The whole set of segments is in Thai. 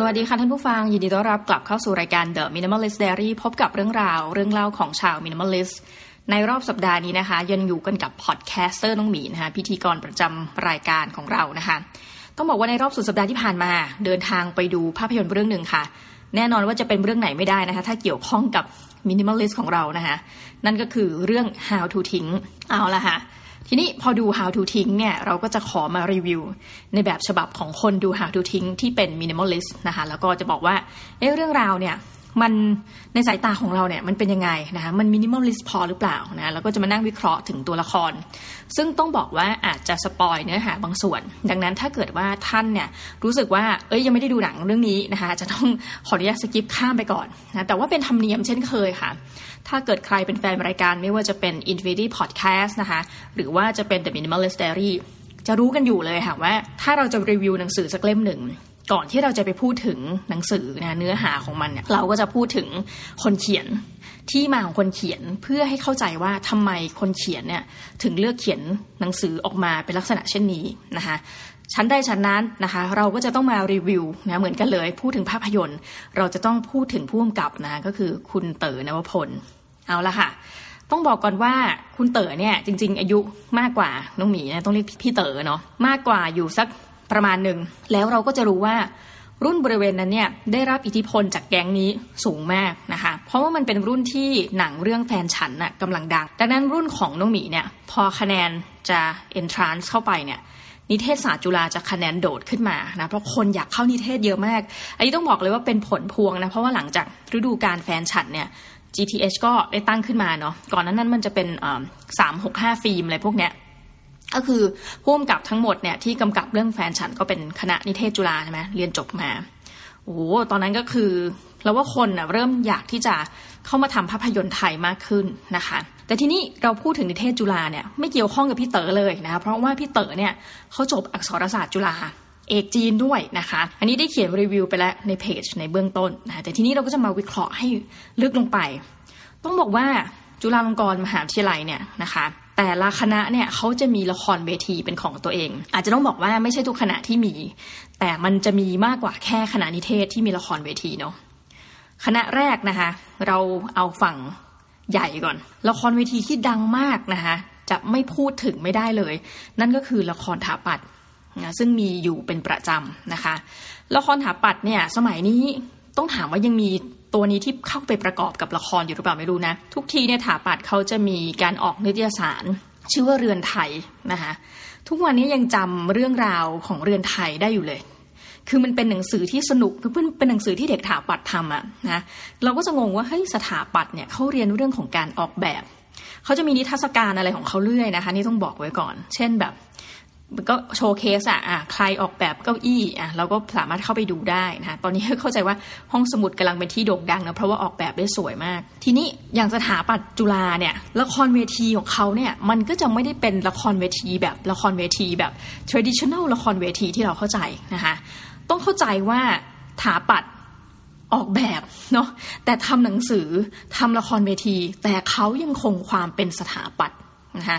สวัสดีค่ะท่านผู้ฟัง ยินดีต้อนรับกลับเข้าสู่รายการ The Minimalist Diary พบกับเรื่องราวเรื่องเล่าของชาว Minimalist ในรอบสัปดาห์นี้นะคะ ยังอยู่กันกับ podcaster น้องหมีนะคะพิธีกรประจำรายการของเรานะคะ ต้องบอกว่าในรอบสุดสัปดาห์ที่ผ่านมา เดินทางไปดูภาพยนตร์เรื่องหนึ่งค่ะ แน่นอนว่าจะเป็นเรื่องไหนไม่ได้นะคะ ถ้าเกี่ยวข้องกับ Minimalist ของเรานะคะ นั่นก็คือเรื่อง How to ทิ้งเอาละค่ะ ทีนี้พอดู how to ทิ้งเนี่ยเราก็จะขอมารีวิว ในแบบฉบับของคนดู how to ทิ้งที่เป็น minimalist นะคะแล้วก็จะบอกว่าเเรื่องราวเนี่ย มันในสายตาของเราเนี่ยมันเป็นยังไงนะคะมัน minimalist พอหรือเปล่านะแล้วก็จะมานั่งวิเคราะห์ถึงตัวละคร ซึ่งต้องบอกว่าอาจจะสปอยเนื้อหาบางส่วน ดังนั้นถ้าเกิดว่าท่านเนี่ยรู้สึกว่าเอ้ยยังไม่ได้ดูหนังเรื่องนี้นะคะจะต้องขออนุญาตสกิปข้ามไปก่อนนะแต่ว่าเป็นธรรมเนียมเช่นเคยค่ะ ถ้าเกิดใครเป็นแฟนรายการไม่ว่าจะเป็น Infinity Podcast นะคะหรือว่าจะเป็น The Minimalist Diary จะรู้กันอยู่เลยค่ะว่าถ้าเราจะรีวิวหนังสือสักเล่มหนึ่ง ก่อนที่เราจะไปพูดถึงหนังสือนะเนื้อหาของมันเนี่ยเราก็จะพูดถึงคนเขียนที่มาของคนเขียนเพื่อให้เข้าใจว่าทำไมคนเขียนเนี่ยถึงเลือกเขียนหนังสือออกมาเป็นลักษณะเช่นนี้นะคะชั้นใดชั้นนั้นนะคะ เราก็จะต้องมารีวิวนะเหมือนกันเลย พูดถึงภาพยนตร์ เราจะต้องพูดถึงผู้กำกับนะก็คือคุณเต๋อนวพลเอาละค่ะ ต้องบอกก่อนว่าคุณเต๋อเนี่ยจริง ๆ อายุมากกว่าน้องหมีนะต้องเรียกพี่เต๋อเนาะมากกว่าอยู่สัก ประมาณหนึ่ง แล้วเราก็จะรู้ว่ารุ่นบริเวณนั้นเนี่ยได้รับอิทธิพลจากแก๊งนี้สูงมากนะคะ เพราะว่ามันเป็นรุ่นที่หนังเรื่องแฟนฉันน่ะกำลังดัง ดังนั้นรุ่นของน้องหมีเนี่ยพอคะแนนจะ entrance เข้าไปเนี่ยนิเทศศาสตร์จุฬาจะคะแนนโดดขึ้นมานะเพราะคนอยากเข้านิเทศเยอะมาก อันนี้ต้องบอกเลยว่าเป็นผลพวงนะเพราะว่าหลังจากฤดูการแฟนฉันเนี่ย GTH ก็ได้ตั้งขึ้นมาเนาะก่อนนั้นนั้นมันจะเป็นสามหกห้าฟิล์มอะไรพวกเนี้ย ก็คือพ่วงกับทั้งหมดเนี่ยที่กำกับเรื่องแฟนฉันก็เป็นคณะนิเทศจุฬาใช่ไหมเรียนจบมาโอ้ตอนนั้นก็คือแล้วว่าคนนะเริ่มอยากที่จะเข้ามาทำภาพยนตร์ไทยมากขึ้นนะคะ แต่ทีนี้เราพูดถึงนิเทศจุฬาเนี่ยไม่เกี่ยวข้องกับพี่เต๋อเลยนะคะเพราะว่าพี่เต๋อเนี่ยเขาจบอักษรศาสตร์จุฬาเอกจีนด้วยนะคะ อันนี้ได้เขียนรีวิวไปแล้วในเพจในเบื้องต้นนะแต่ทีนี้เราก็จะมาวิเคราะห์ให้ลึกลงไป ต้องบอกว่าจุฬาลงกรณ์มหาวิทยาลัยเนี่ยนะคะ แต่ละคณะเนี่ยเขาจะมีละครเวทีเป็นของตัวเอง อาจจะต้องบอกว่าไม่ใช่ทุกคณะที่มี แต่มันจะมีมากกว่าแค่คณะนิเทศที่มีละครเวทีเนาะคณะแรกนะคะ เราเอาฝั่งใหญ่ก่อน ละครเวทีที่ดังมากนะคะ จะไม่พูดถึงไม่ได้เลย นั่นก็คือละครถาปัดนะซึ่งมีอยู่เป็นประจำนะคะ ละครถาปัดเนี่ยสมัยนี้ต้องถามว่ายังมี ตัวนี้ที่เข้าไปประกอบกับละครอยู่หรือเปล่าไม่รู้นะ ทุกทีเนี่ยถาปัดเขาจะมีการออกนิตยสาร ชื่อว่าเรือนไทยนะคะทุกวันนี้ยังจำเรื่องราวของเรือนไทยได้อยู่เลย คือมันเป็นหนังสือที่สนุกคือเป็นหนังสือที่เด็กถาปัดทำอะนะเราก็จะงงว่าเฮ้ยสถาปัดเนี่ยเขาเรียนเรื่องของการออกแบบเขาจะมีนิทรรศการอะไรของเขาเรื่อยนะคะ นี่ต้องบอกไว้ก่อน เช่นแบบ มันก็โชว์เคสอะอะใครออกแบบเก้าอี้อะเราก็สามารถเข้าไปดูได้นะตอนนี้เข้าใจว่าห้องสมุดกำลังเป็นที่โด่งดังนะเพราะว่าออกแบบได้สวยมาก ทีนี้อย่างสถาปัตย์จุฬาเนี่ยละครเวทีของเขาเนี่ยมันก็จะไม่ได้เป็นละครเวทีแบบละครเวทีแบบ traditional ละครเวทีที่เราเข้าใจนะคะต้องเข้าใจว่าถาปัดออกแบบเนาะแต่ทำหนังสือทำละครเวที แต่เขายังคงความเป็นสถาปัตย์นะคะ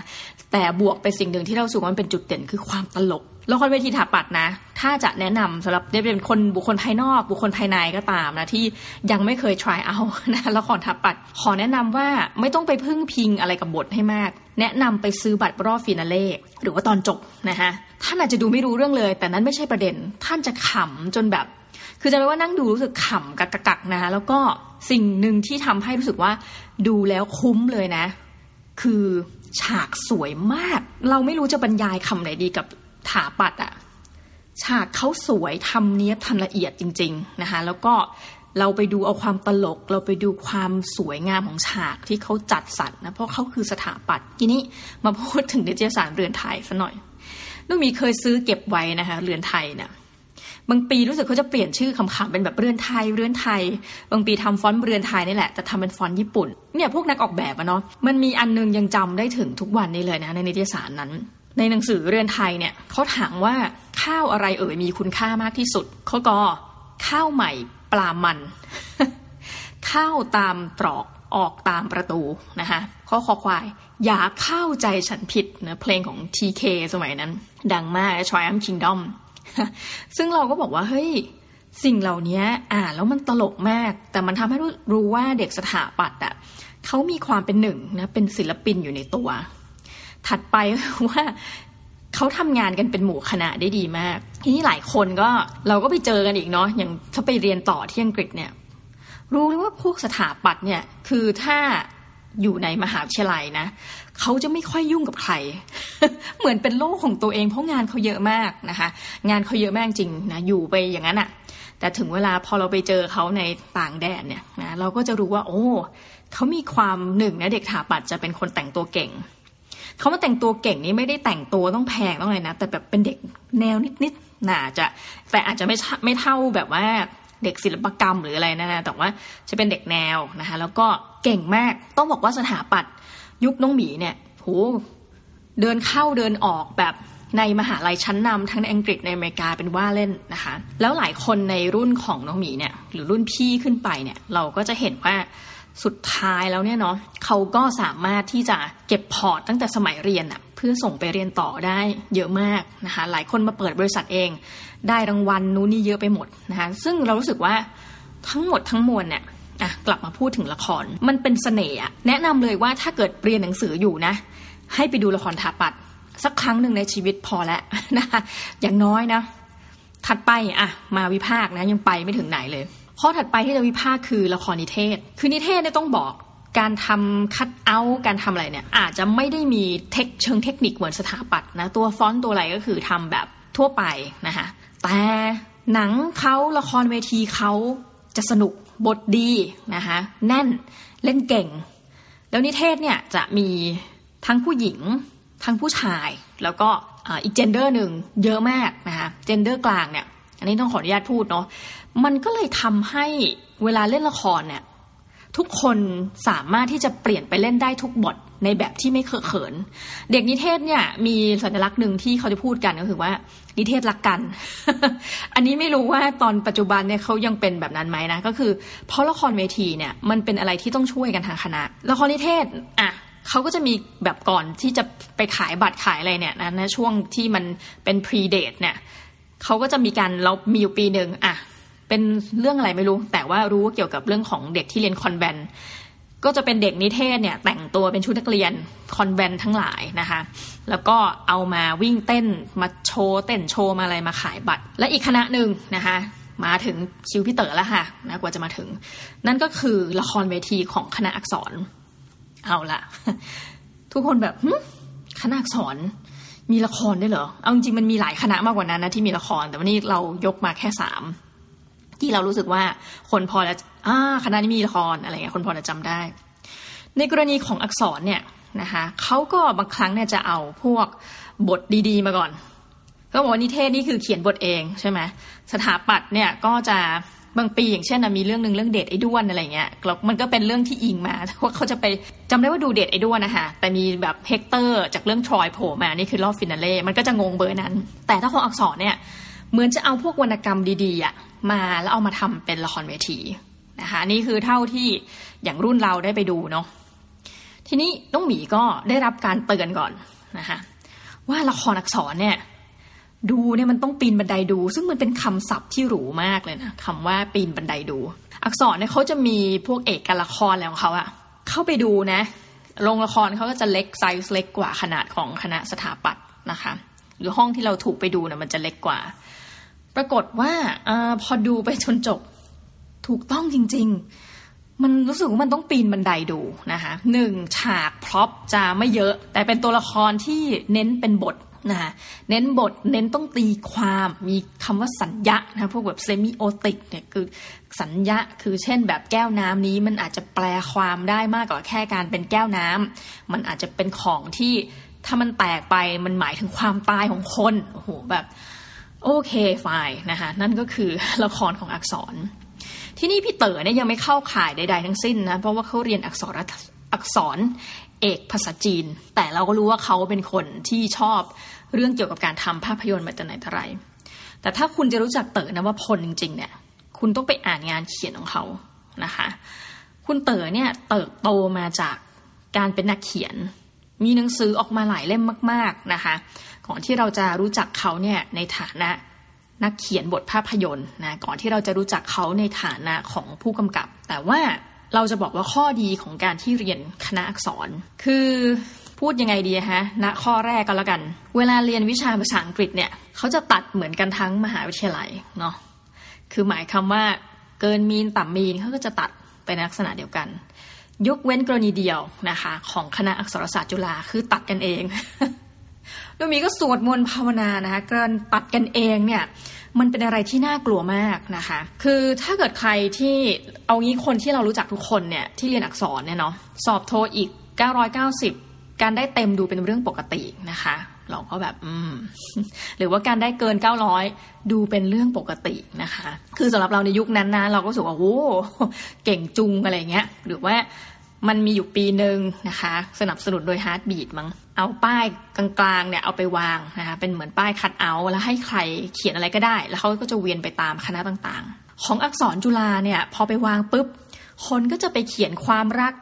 แต่บวกไปสิ่งหนึ่งที่เราสูงมันเป็นจุดเด่นคือความตลกละครเวทีถาปัดนะ ถ้าจะแนะนำสำหรับเป็นคนบุคคลภายนอก บุคคลภายในก็ตามนะ ที่ยังไม่เคย try เอานะละครถาปัด ขอแนะนำว่าไม่ต้องไปพึ่งพิงอะไรกับบทให้มาก แนะนำไปซื้อบัตรรอบฟินาเล่หรือว่าตอนจบนะคะท่านอาจจะดูไม่รู้เรื่องเลย แต่นั้นไม่ใช่ประเด็น ท่านจะขำจนแบบ คือจะไม่ว่านั่งดูรู้สึกขำกักกักนะคะแล้วก็สิ่งหนึ่งที่ทำให้รู้สึกว่าดูแล้วคุ้มเลยนะ คือ ฉากสวยมาก เราไม่รู้จะบรรยายคำไหนดีกับถาปัดอะฉากเขาสวยทำเนี้ยทำละเอียดจริง ๆนะคะ แล้วก็เราไปดูเอาความตลก เราไปดูความสวยงามของฉากที่เขาจัดสรรนะเพราะเขาคือสถาปัตย์ทีนี้มาพูดถึงนิตยสารเรือนไทยซะหน่อยนุ่มีเคยซื้อเก็บไว้นะคะ เรือนไทยเนี่ย บางปีรู้สึกเขาจะเปลี่ยนชื่อคำๆเป็นแบบเรือนไทยเรือนไทย บางปีทำฟอนต์เรือนไทยนี่แหละแต่ทำเป็นฟอนต์ญี่ปุ่นเนี่ยพวกนักออกแบบอะเนาะมันมีอันนึงยังจำได้ถึงทุกวันนี้เลยนะในนิตยสารนั้น ในหนังสือเรือนไทยเนี่ยเขาถามว่าข้าวอะไรเอ่ยมีคุณค่ามากที่สุดเข้อกอข้าวใหม่ปลามัน ข้าวตามตรอกออกตามประตูนะคะข้อคอควายอย่าเข้าใจฉันผิดนะเพลงของ TK สมัยนั้น ดังมาก Triumph Kingdom ซึ่งเราก็บอกว่าเฮ้ยสิ่งเหล่านี้อ่านแล้วมันตลกมาก แต่มันทำให้รู้ว่าเด็กสถาปัตย์อะเขามีความเป็นหนึ่งนะเป็นศิลปินอยู่ในตัว ถัดไปว่าเขาทำงานกันเป็นหมู่คณะได้ดีมาก ทีนี้หลายคนก็เราก็ไปเจอกันอีกเนาะอย่างถ้าไปเรียนต่อที่อังกฤษเนี่ย รู้เลยว่าพวกสถาปัตย์เนี่ยคือถ้า อยู่ในมหาวิทยาลัยนะเขาจะไม่ค่อยยุ่งกับใคร เหมือนเป็นโลกของตัวเองเพราะงานเขาเยอะมากนะคะ งานเขาเยอะมากจริงนะอยู่ไปอย่างนั้นอะแต่ถึงเวลาพอเราไปเจอเขาในต่างแดนเนี่ยนะเราก็จะรู้ว่า โอ้เขามีความหนึ่งนะเด็กถาปัดจะเป็นคนแต่งตัวเก่งเขามาแต่งตัวเก่งนี่ไม่ได้แต่งตัวต้องแพงต้องอะไรนะแต่แบบเป็นเด็กแนวนิดๆน่าจะ แต่อาจจะไม่ไม่เท่าแบบว่าเด็กศิลปกรรมหรืออะไรนะนะแต่ว่าจะเป็นเด็กแนวนะคะ แล้วก็ เก่งมากต้องบอกว่าสถาปัตย์ยุคน้องหมีเนี่ยโหเดินเข้าเดินออกแบบในมหาลัยชั้นนำทั้งในอังกฤษในอเมริกาเป็นว่าเล่นนะคะ แล้วหลายคนในรุ่นของน้องหมีเนี่ยหรือรุ่นพี่ขึ้นไปเนี่ยเราก็จะเห็นว่าสุดท้ายแล้วเนี่ยเนาะเขาก็สามารถที่จะเก็บพอร์ตตั้งแต่สมัยเรียนอะเพื่อส่งไปเรียนต่อได้เยอะมากนะคะหลายคนมาเปิดบริษัทเอง ได้รางวัลนู้นนี่เยอะไปหมดนะคะซึ่งเรารู้สึกว่าทั้งหมดทั้งมวลเนี่ย อะกลับมาพูดถึงละคร มันเป็นเสน่ห์แนะนำเลยว่าถ้าเกิดเรียนหนังสืออยู่นะ ให้ไปดูละครถาปัด สักครั้งหนึ่งในชีวิตพอแล้วนะคะอย่างน้อยนะ ถัดไปอะมาวิพากษ์นะยังไปไม่ถึงไหนเลยข้อถัดไปที่จะวิพากษ์คือละครนิเทศ คือนิเทศเนี่ยต้องบอกการทำคัดเอาการทำอะไรเนี่ย อาจจะไม่ได้มีเทคเชิงเทคนิคเหมือนสถาปัตย์นะ ตัวฟอนต์ตัวอะไรก็คือทำแบบทั่วไปนะคะแต่หนังเขาละครเวทีเขาจะสนุก บทดีนะคะแน่นเล่นเก่ง แล้วนิเทศเนี่ยจะมีทั้งผู้หญิง ทั้งผู้ชาย แล้วก็อีกเจนเดอร์หนึ่งเยอะมากนะคะเจนเดอร์กลางเนี่ยอันนี้ต้องขออนุญาตพูดเนาะมันก็เลยทำให้เวลาเล่นละครเนี่ยทุกคนสามารถที่จะเปลี่ยนไปเล่นได้ทุกบท ในแบบที่ไม่เคอะเขิน เด็กนิเทศเนี่ยมีสัญลักษณ์หนึ่งที่เขาจะพูดกันก็คือว่านิเทศรักกัน อันนี้ไม่รู้ว่าตอนปัจจุบันเนี่ยเขายังเป็นแบบนั้นไหมนะ ก็คือเพราะละครเวทีเนี่ยมันเป็นอะไรที่ต้องช่วยกันทางคณะละครนิเทศอะเขาก็จะมีแบบก่อนที่จะไปขายบัตรขายอะไรเนี่ยนะช่วงที่มันเป็นพรีเดทเนี่ยเขาก็จะมีการเรามีอยู่ปีหนึ่งอะเป็นเรื่องอะไรไม่รู้ แต่ว่ารู้เกี่ยวกับเรื่องของเด็กที่เรียนคอนแวน ก็จะเป็นเด็กนิเทศเนี่ยแต่งตัวเป็นชุดนักเรียนคอนแวนทั้งหลายนะคะ แล้วก็เอามาวิ่งเต้นมาโชว์เต้นโชว์มาอะไรมาขายบัตร และอีกคณะหนึ่งนะคะมาถึงคิวพี่เต๋อแล้วค่ะนะกว่าจะมาถึง นั่นก็คือละครเวทีของคณะอักษร เอาละทุกคนแบบคณะอักษรมีละครได้เหรอ เอาจริงมันมีหลายคณะมากกว่านั้นนะที่มีละคร แต่วันนี้เรายกมาแค่สามที่เรารู้สึกว่าคนพอจะ อ่าคณะนี้มีละครอะไรเงี้ยคนพอจะจำได้ ในกรณีของอักษรเนี่ยนะคะเขาก็บางครั้งเนี่ยจะเอาพวกบทดีๆ มาก่อน ก็บอกว่านิเทศนี่คือเขียนบทเองใช่ไหมสถาปัตย์เนี่ยก็จะบางปีอย่างเช่นมีเรื่องหนึ่งเรื่องเดทไอ้ด้วนอะไรเงี้ยแล้วมันก็เป็นเรื่องที่อิงมาว่าเขาจะไปจำได้ว่าดูเดทไอ้ด้วนนะคะแต่มีแบบเฮกเตอร์จากเรื่องทรอยโผล่มานี่คือรอบ finale มันก็จะงงเบอร์นั้น แต่ถ้าของอักษรเนี่ยเหมือนจะเอาพวกวรรณกรรมดีๆอะมาแล้วเอามาทำเป็นละครเวที นะคะนี่คือเท่าที่อย่างรุ่นเราได้ไปดูเนาะทีนี้น้องหมีก็ได้รับการเตือนก่อนนะคะว่าละครอักษรเนี่ยดูเนี่ยมันต้องปีนบันไดดู ซึ่งมันเป็นคำศัพท์ที่หรูมากเลยนะคำว่าปีนบันไดดู อักษรเนี่ยเขาจะมีพวกเอกการละครอะไรของเขาอะเข้าไปดูนะโรงละครเขาก็จะเล็กไซส์เล็กกว่าขนาดของคณะสถาปัตย์นะคะ หรือห้องที่เราถูกไปดูเนี่ยมันจะเล็กกว่า ปรากฏว่าอพอดูไปจนจบ ถูกต้องจริง ๆ มันรู้สึกว่ามันต้องปีนบันไดดูนะคะหนึ่งฉาก prop จะไม่เยอะ แต่เป็นตัวละครที่เน้นเป็นบทนะคะเน้นบทเน้นต้องตีความมีคำว่าสัญญานะพวกแบบเซมิโอติกเนี่ยคือสัญญาคือเช่นแบบแก้วน้ำนี้มันอาจจะแปลความได้มากกว่าแค่การเป็นแก้วน้ำมันอาจจะเป็นของที่ถ้ามันแตกไปมันหมายถึงความตายของคนโอ้โหแบบโอเคไฟนะคะนั่นก็คือละครของอักษร ที่นี่พี่เต๋อเนี่ยยังไม่เข้าข่ายใด ๆ ทั้งสิ้นนะเพราะว่าเขาเรียนอักษรอักษรเอกภาษาจีน แต่เราก็รู้ว่าเขาเป็นคนที่ชอบเรื่องเกี่ยวกับการทำภาพยนตร์มาแต่ไหนแต่ไรแต่ถ้าคุณจะรู้จักเต๋อนะว่าพลจริง ๆ เนี่ย คุณต้องไปอ่านงานเขียนของเขานะคะ คุณเต๋อเนี่ยเติบโตมาจากการเป็นนักเขียน มีหนังสือออกมาหลายเล่มมาก ๆนะคะก่อนที่เราจะรู้จักเขาเนี่ยในฐานะ นักเขียนบทภาพยนตร์นะก่อนที่เราจะรู้จักเขาในฐานะของผู้กำกับ แต่ว่าเราจะบอกว่าข้อดีของการที่เรียนคณะอักษร คือพูดยังไงดีฮะณข้อแรกก็แล้วกัน เวลาเรียนวิชาภาษาอังกฤษเนี่ยเขาจะตัดเหมือนกันทั้งมหาวิทยาลัยเนาะคือหมายคำว่าเกินมีนต่ำมีนเขาก็จะตัดไปในลักษณะเดียวกัน ยกเว้นกรณีเดียวนะคะ ของคณะอักษรศาสตร์จุฬาคือตัดกันเอง โดยมีก็สวดมนต์ภาวนานะคะการตัดกันเองเนี่ยมันเป็นอะไรที่น่ากลัวมากนะคะ คือถ้าเกิดใครที่เอางี้คนที่เรารู้จักทุกคนเนี่ยที่เรียนอักษรเนี่ยเนาะสอบ TOEIC 990 การได้เต็มดูเป็นเรื่องปกตินะคะ เราก็แบบอืมหรือว่าการได้เกิน 900 ดูเป็นเรื่องปกตินะคะ คือสำหรับเราในยุคนั้นนะเราก็รู้สึกว่าโอ้เก่งจุงอะไรเงี้ยหรือว่ามันมีอยู่ปีหนึ่งนะคะ สนับสนุนโดยฮาร์ดบีดมั้ง เอาป้ายกลางๆเนี่ยเอาไปวางนะคะเป็นเหมือนป้ายคัตเอาต์แล้วให้ใครเขียนอะไรก็ได้ แล้วเขาก็จะเวียนไปตามคณะต่างๆ ของอักษรจุฬาเนี่ยพอไปวางปุ๊บ คนก็จะไปเขียนความรัก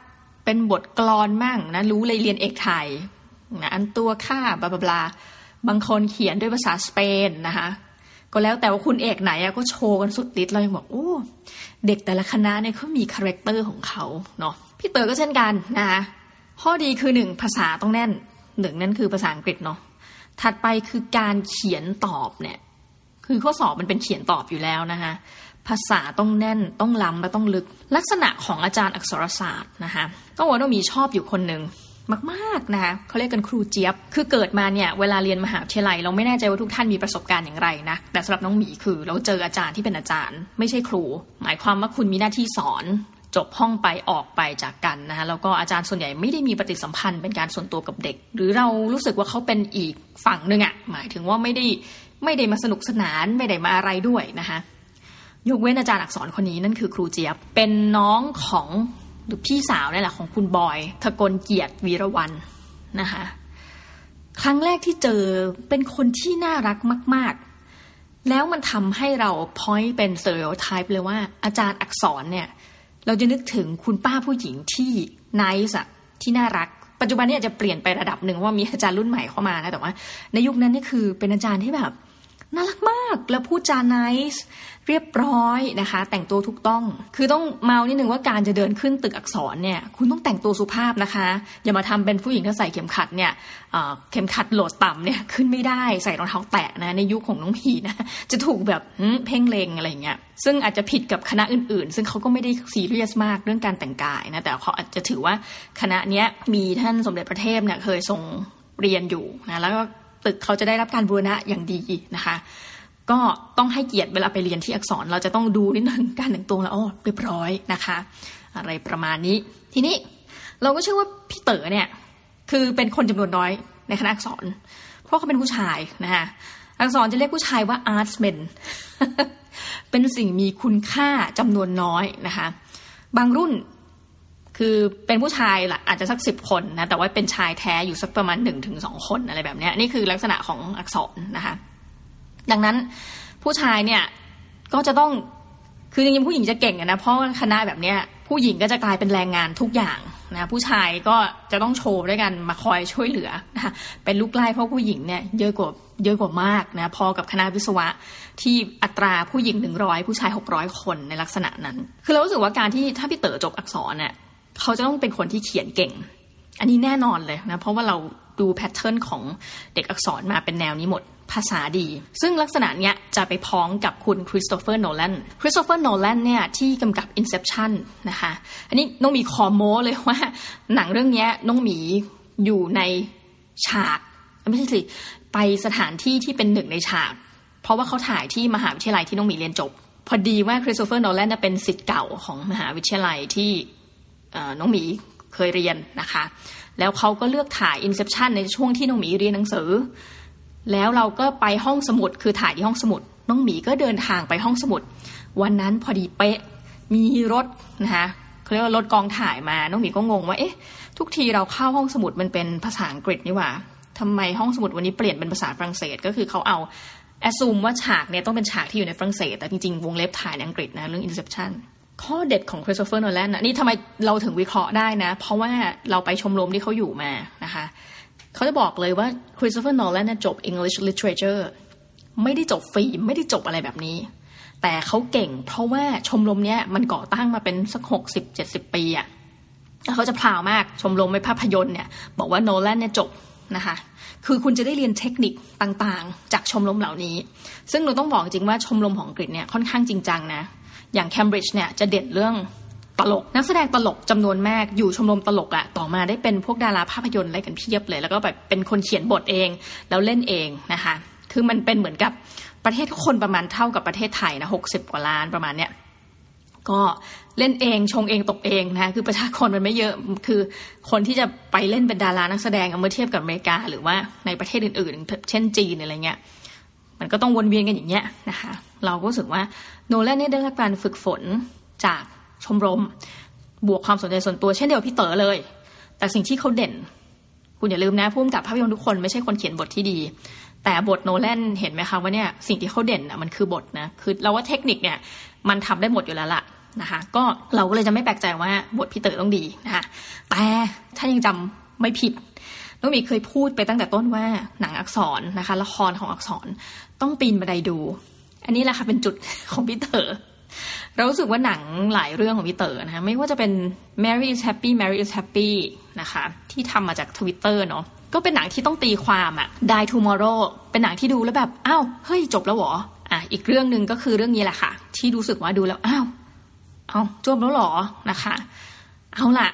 เป็นบทกลอนมั่งนะรู้เลยเรียนเอกไทยนะอันตัวข้า blah blah บางคนเขียนด้วยภาษาสเปนนะคะก็แล้วแต่ว่าคุณเอกไหนก็โชว์กันสุดฤทธิ์เรายังบอกโอ้เด็กแต่ละคณะเนี่ยเขามี character ของเขาเนาะพี่เต๋อก็เช่นกันนะคะข้อดีคือหนึ่งภาษาต้องแน่น หนึ่งนั่นคือภาษาอังกฤษเนาะถัดไปคือการเขียนตอบเนี่ย คือข้อสอบมันเป็นเขียนตอบอยู่แล้วนะคะภาษาต้องแน่นต้องล้ำและต้องลึก ลักษณะของอาจารย์อักษรศาสตร์นะคะก็ว่าต้องมีชอบอยู่คนหนึ่งมากๆนะคะเขาเรียกกันครูเจี๊ยบ คือเกิดมาเนี่ยเวลาเรียนมหาวิทยาลัย เราไม่แน่ใจว่าทุกท่านมีประสบการณ์อย่างไรนะแต่สำหรับน้องหมีคือเราเจออาจารย์ที่เป็นอาจารย์ ไม่ใช่ครู หมายความว่าคุณมีหน้าที่สอน จบห้องไปออกไปจากกันนะคะแล้วก็อาจารย์ส่วนใหญ่ไม่ได้มีปฏิสัมพันธ์เป็นการส่วนตัวกับเด็ก หรือเรารู้สึกว่าเขาเป็นอีกฝั่งหนึ่งอะหมายถึงว่าไม่ได้ไม่ได้มาสนุกสนานไม่ได้มาอะไรด้วยนะคะยกเว้นอาจารย์อักษรคนนี้นั่นคือครูเจี๊ยบเป็นน้องของหรือพี่สาวนี่แหละของคุณบอยถกลเกียรติวีรวรรณนะคะครั้งแรกที่เจอเป็นคนที่น่ารักมาก ๆ แล้วมันทำให้เรา point เป็น stereotype เลยว่าอาจารย์อักษรเนี่ย เราจะนึกถึงคุณป้าผู้หญิงที่นิสอะที่น่ารัก ปัจจุบันนี้อาจจะเปลี่ยนไประดับหนึ่งว่ามีอาจารย์รุ่นใหม่เข้ามานะแต่ว่า ในยุคนั้นนี่คือเป็นอาจารย์ที่แบบ น่ารักมากแล้วพูดจาไนส์เรียบร้อยนะคะ แต่งตัวถูกต้อง คือต้องเมานิดนึงว่าการจะเดินขึ้นตึกอักษรเนี่ยคุณต้องแต่งตัวสุภาพนะคะ อย่ามาทำเป็นผู้หญิงถ้าใส่เข็มขัดเนี่ยเข็มขัดโหลดต่ำเนี่ยขึ้นไม่ได้ใส่รองเท้าแตะนะในยุคของน้องพีนะจะถูกแบบเพ่งเลงอะไรเงี้ยซึ่งอาจจะผิดกับคณะอื่นๆ ซึ่งเขาก็ไม่ได้ซีเรียสมากเรื่องการแต่งกายนะแต่เขาอาจจะถือว่าคณะเนี้ยมีท่านสมเด็จพระเทพเนี่ยเคยทรงเรียนอยู่นะแล้วก็ ตึกเขาจะได้รับการบูรณะอย่างดีนะคะ ก็ต้องให้เกียรติเวลาไปเรียนที่อักษร เราจะต้องดูนิดนึงการแต่งตัวแล้วอ๋อเรียบร้อยนะคะ อะไรประมาณนี้ ทีนี้เราก็เชื่อว่าพี่เต๋อเนี่ยคือเป็นคนจำนวนน้อยในคณะอักษร เพราะเขาเป็นผู้ชายนะคะอักษรจะเรียกผู้ชายว่า artsmen เป็นสิ่งมีคุณค่าจำนวนน้อยนะคะ บางรุ่น คือเป็นผู้ชายละอาจจะสักสิบคนนะแต่ว่าเป็นชายแท้อยู่สักประมาณหนึ่งถึงสองคนอะไรแบบนี้นี่คือลักษณะของอักษรนะคะดังนั้นผู้ชายเนี่ยก็จะต้องคือจริงๆผู้หญิงจะเก่งนะเพราะคณะแบบเนี้ยผู้หญิงก็จะกลายเป็นแรงงานทุกอย่างนะผู้ชายก็จะต้องโชว์ด้วยกันมาคอยช่วยเหลือนะเป็นลูกไล่เพราะผู้หญิงเนี่ยเยอะกว่าเยอะกว่ามากนะพอกับคณะวิศวะที่อัตราผู้หญิงหนึ่งร้อยผู้ชายหกร้อยคนในลักษณะนั้น คือเรารู้สึกว่าการที่ถ้าพี่เต๋อจบอักษรเนี่ย เขาจะต้องเป็นคนที่เขียนเก่ง อันนี้แน่นอนเลยนะ เพราะว่าเราดู pattern ของเด็กอักษรมาเป็นแนวนี้หมดภาษาดี ซึ่งลักษณะเนี้ยจะไปพ้องกับคุณคริสโตเฟอร์โนแลนคริสโตเฟอร์โนแลนเนี่ยที่กำกับ Inception นะคะ อันนี้น้องมีคอโมเลยว่า หนังเรื่องนี้น้องหมีอยู่ในฉากไม่ใช่สิไปสถานที่ที่เป็นหนึ่งในฉาก เพราะว่าเขาถ่ายที่มหาวิทยาลัยที่น้องหมีเรียนจบ พอดีว่าคริสโตเฟอร์โนแลนเป็นสิทธิ์เก่าของมหาวิทยาลัยที่ น้องหมีเคยเรียนนะคะ แล้วเขาก็เลือกถ่าย Inception ในช่วงที่น้องหมีเรียนหนังสือ แล้วเราก็ไปห้องสมุดคือถ่ายที่ห้องสมุด น้องหมีก็เดินทางไปห้องสมุด วันนั้นพอดีเป๊ะมีรถนะคะเขาเรียกว่ารถกองถ่ายมา น้องหมีก็งงว่าเอ๊ะทุกทีเราเข้าห้องสมุดมันเป็นภาษาอังกฤษนี่หว่าทำไมห้องสมุดวันนี้เปลี่ยนเป็นภาษาฝรั่งเศส ก็คือเขาเอาแอสซูมว่าฉากเนี่ยต้องเป็นฉากที่อยู่ในฝรั่งเศส แต่จริงๆ วงเล็บถ่ายในอังกฤษนะเรื่อง Inception ข้อเด็ดของคริสโตเฟอร์โนแลนนะนี่ทำไมเราถึงวิเคราะห์ได้นะ เพราะว่าเราไปชมรมที่เขาอยู่มานะคะเขาจะบอกเลยว่าคริสโตเฟอร์โนแลนจบ English Literature ไม่ได้จบฟิล์มไม่ได้จบอะไรแบบนี้ แต่เขาเก่ง เพราะว่าชมรมเนี้ยมันก่อตั้งมาเป็นสักหกสิบเจ็ดสิบปีอะแล้วเขาจะ power มากชมรมไม่ภาพยนตร์เนี่ย บอกว่าโนแลนเนี่ยจบนะคะคือคุณจะได้เรียนเทคนิคต่างๆ จากชมรมเหล่านี้ ซึ่งเราต้องบอกจริงว่าชมรมของอังกฤษเนี่ยค่อนข้างจริงจังนะ อย่างเคมบริดจ์เนี่ยจะเด่นเรื่องตลก นักแสดงตลกจำนวนมากอยู่ชมรมตลกอะต่อมาได้เป็นพวกดาราภาพยนตร์อะไรกันเพียบเลย แล้วก็แบบเป็นคนเขียนบทเอง แล้วเล่นเองนะคะคือมันเป็นเหมือนกับประเทศคนประมาณเท่ากับประเทศไทยนะหกสิบกว่าล้านประมาณเนี้ยก็เล่นเองชงเองตกเองนะคือประชากรมันไม่เยอะคือคนที่จะไปเล่นเป็นดารานักแสดงเมื่อเทียบกับอเมริกา หรือว่าในประเทศอื่นๆ เช่นจีนอะไรเงี้ย มันก็ต้องวนเวียนกันอย่างเงี้ยนะคะ เราก็รู้สึกว่าโนแลนนี่ได้รับการฝึกฝนจากชมรม บวกความสนใจส่วนตัวเช่นเดียวพี่เต๋อเลย แต่สิ่งที่เขาเด่น คุณอย่าลืมนะพุ่มกับภาพยนตร์ทุกคนไม่ใช่คนเขียนบทที่ดี แต่บทโนแลนเห็นไหมคะว่าเนี่ยสิ่งที่เขาเด่นอะมันคือบทนะคือเราว่าเทคนิคเนี่ยมันทำได้หมดอยู่แล้วล่ะนะคะก็เราก็เลยจะไม่แปลกใจว่าบทพี่เต๋อต้องดีนะคะแต่ถ้ายังจำไม่ผิด น้องมีเคยพูดไปตั้งแต่ต้นว่าหนังอักษรนะคะ ละครของอักษรต้องปีนบันไดดู อันนี้แหละค่ะเป็นจุดของพี่เต๋อเรารู้สึกว่าหนังหลายเรื่องของพี่เต๋อนะคะไม่ว่าจะเป็น Mary is Happy Mary is Happy นะคะ ที่ทำมาจากทวิตเตอร์เนาะก็เป็นหนังที่ต้องตีความอะ Die Tomorrow เป็นหนังที่ดูแล้วแบบอ้าวเฮ้ยจบแล้วหรออะอีกเรื่องหนึ่งก็คือเรื่องนี้แหละค่ะ ที่รู้สึกว่าดูแล้วอ้าวเอาจบแล้วหรอนะคะ เอาละ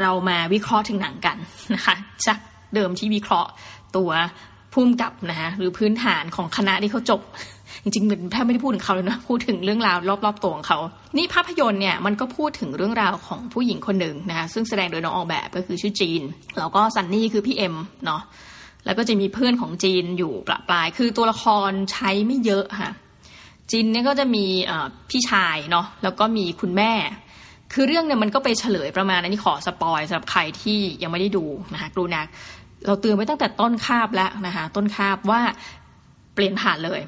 เรามาวิเคราะห์ถึงหนังกันนะคะจากเดิมที่วิเคราะห์ตัวพุ่มกับนะคะหรือพื้นฐานของคณะที่เขาจบ จริงๆเหมือนแทบไม่ได้พูดถึงเขาเลยนะพูดถึงเรื่องราวรอบๆตัวของเขานี่ภาพยนตร์เนี่ยมันก็พูดถึงเรื่องราวของผู้หญิงคนหนึ่งนะคะซึ่งแสดงโดยน้องออกแบบก็คือชื่อจีน แล้วก็ซันนี่คือพี่เอ็มเนาะแล้วก็จะมีเพื่อนของจีนอยู่ประปราย คือตัวละครใช้ไม่เยอะค่ะจีนเนี่ยก็จะมีพี่ชายเนาะแล้วก็มีคุณแม่ คือเรื่องเนี่ยมันก็ไปเฉลยประมาณอันนี้ขอ spoil สำหรับใครที่ยังไม่ได้ดูนะคะกรูนักเราเตือนไว้ตั้งแต่ต้นคาบแล้วนะคะต้นคาบว่าเปลี่ยนผ่านเลย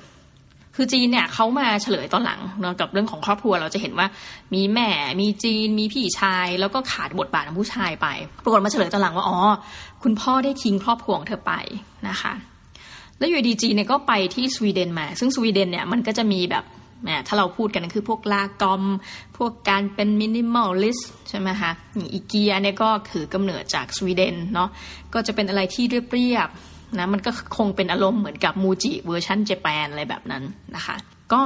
คือจีนเนี่ยเขามาเฉลยตอนหลังเนาะกับเรื่องของครอบครัวเราจะเห็นว่ามีแม่มีจีน มีพี่ชาย แล้วก็ขาดบทบาทของผู้ชายไปปรากฏมาเฉลยตอนหลังว่าอ๋อคุณพ่อได้ทิ้งครอบครัวของเธอไปนะคะแล้วอยู่ดีจีเนี่ยก็ไปที่สวีเดนมา ซึ่งสวีเดนเนี่ยมันก็จะมีแบบ ถ้าเราพูดกันคือพวกลากอม พวกการเป็นมินิมอลลิสใช่ไหมคะอีเกียเนี่ยก็ถือกำเนิดจากสวีเดนเนาะก็จะเป็นอะไรที่เรียบๆนะมันก็คงเป็นอารมณ์เหมือนกับ MUJI version Japan อะไรแบบนั้นนะคะ ก็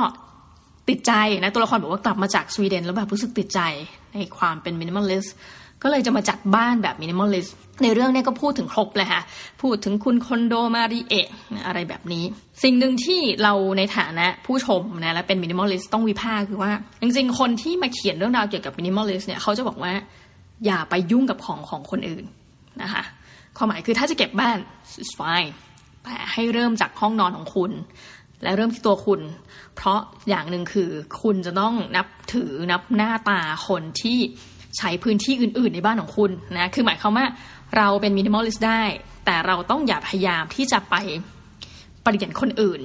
ติดใจนะตัวละครบอกว่ากลับมาจากสวีเดนแล้วแบบรู้สึกติดใจในความเป็น minimalist ก็เลยจะมาจัดบ้านแบบ minimalist ในเรื่องนี้ก็พูดถึงครบเลยค่ะพูดถึงคุณคนโดมาริเอะอะไรแบบนี้ สิ่งหนึ่งที่เราในฐานะผู้ชมนะและเป็น minimalist ต้องวิพากษ์คือว่า จริงๆ คนที่มาเขียนเรื่องราวเกี่ยวกับ minimalist เนี่ยเขาจะบอกว่าอย่าไปยุ่งกับของของคนอื่นนะคะความหมายคือถ้าจะเก็บบ้าน it's fine แต่ให้เริ่มจากห้องนอนของคุณ และเริ่มที่ตัวคุณ เพราะอย่างหนึ่งคือคุณจะต้องนับถือนับหน้าตาคนที่ ใช้พื้นที่อื่น ๆ ในบ้านของคุณนะคือหมายความว่าเราเป็น minimalist ได้ แต่เราต้องอย่าพยายามที่จะไปเปลี่ยนคนอื่น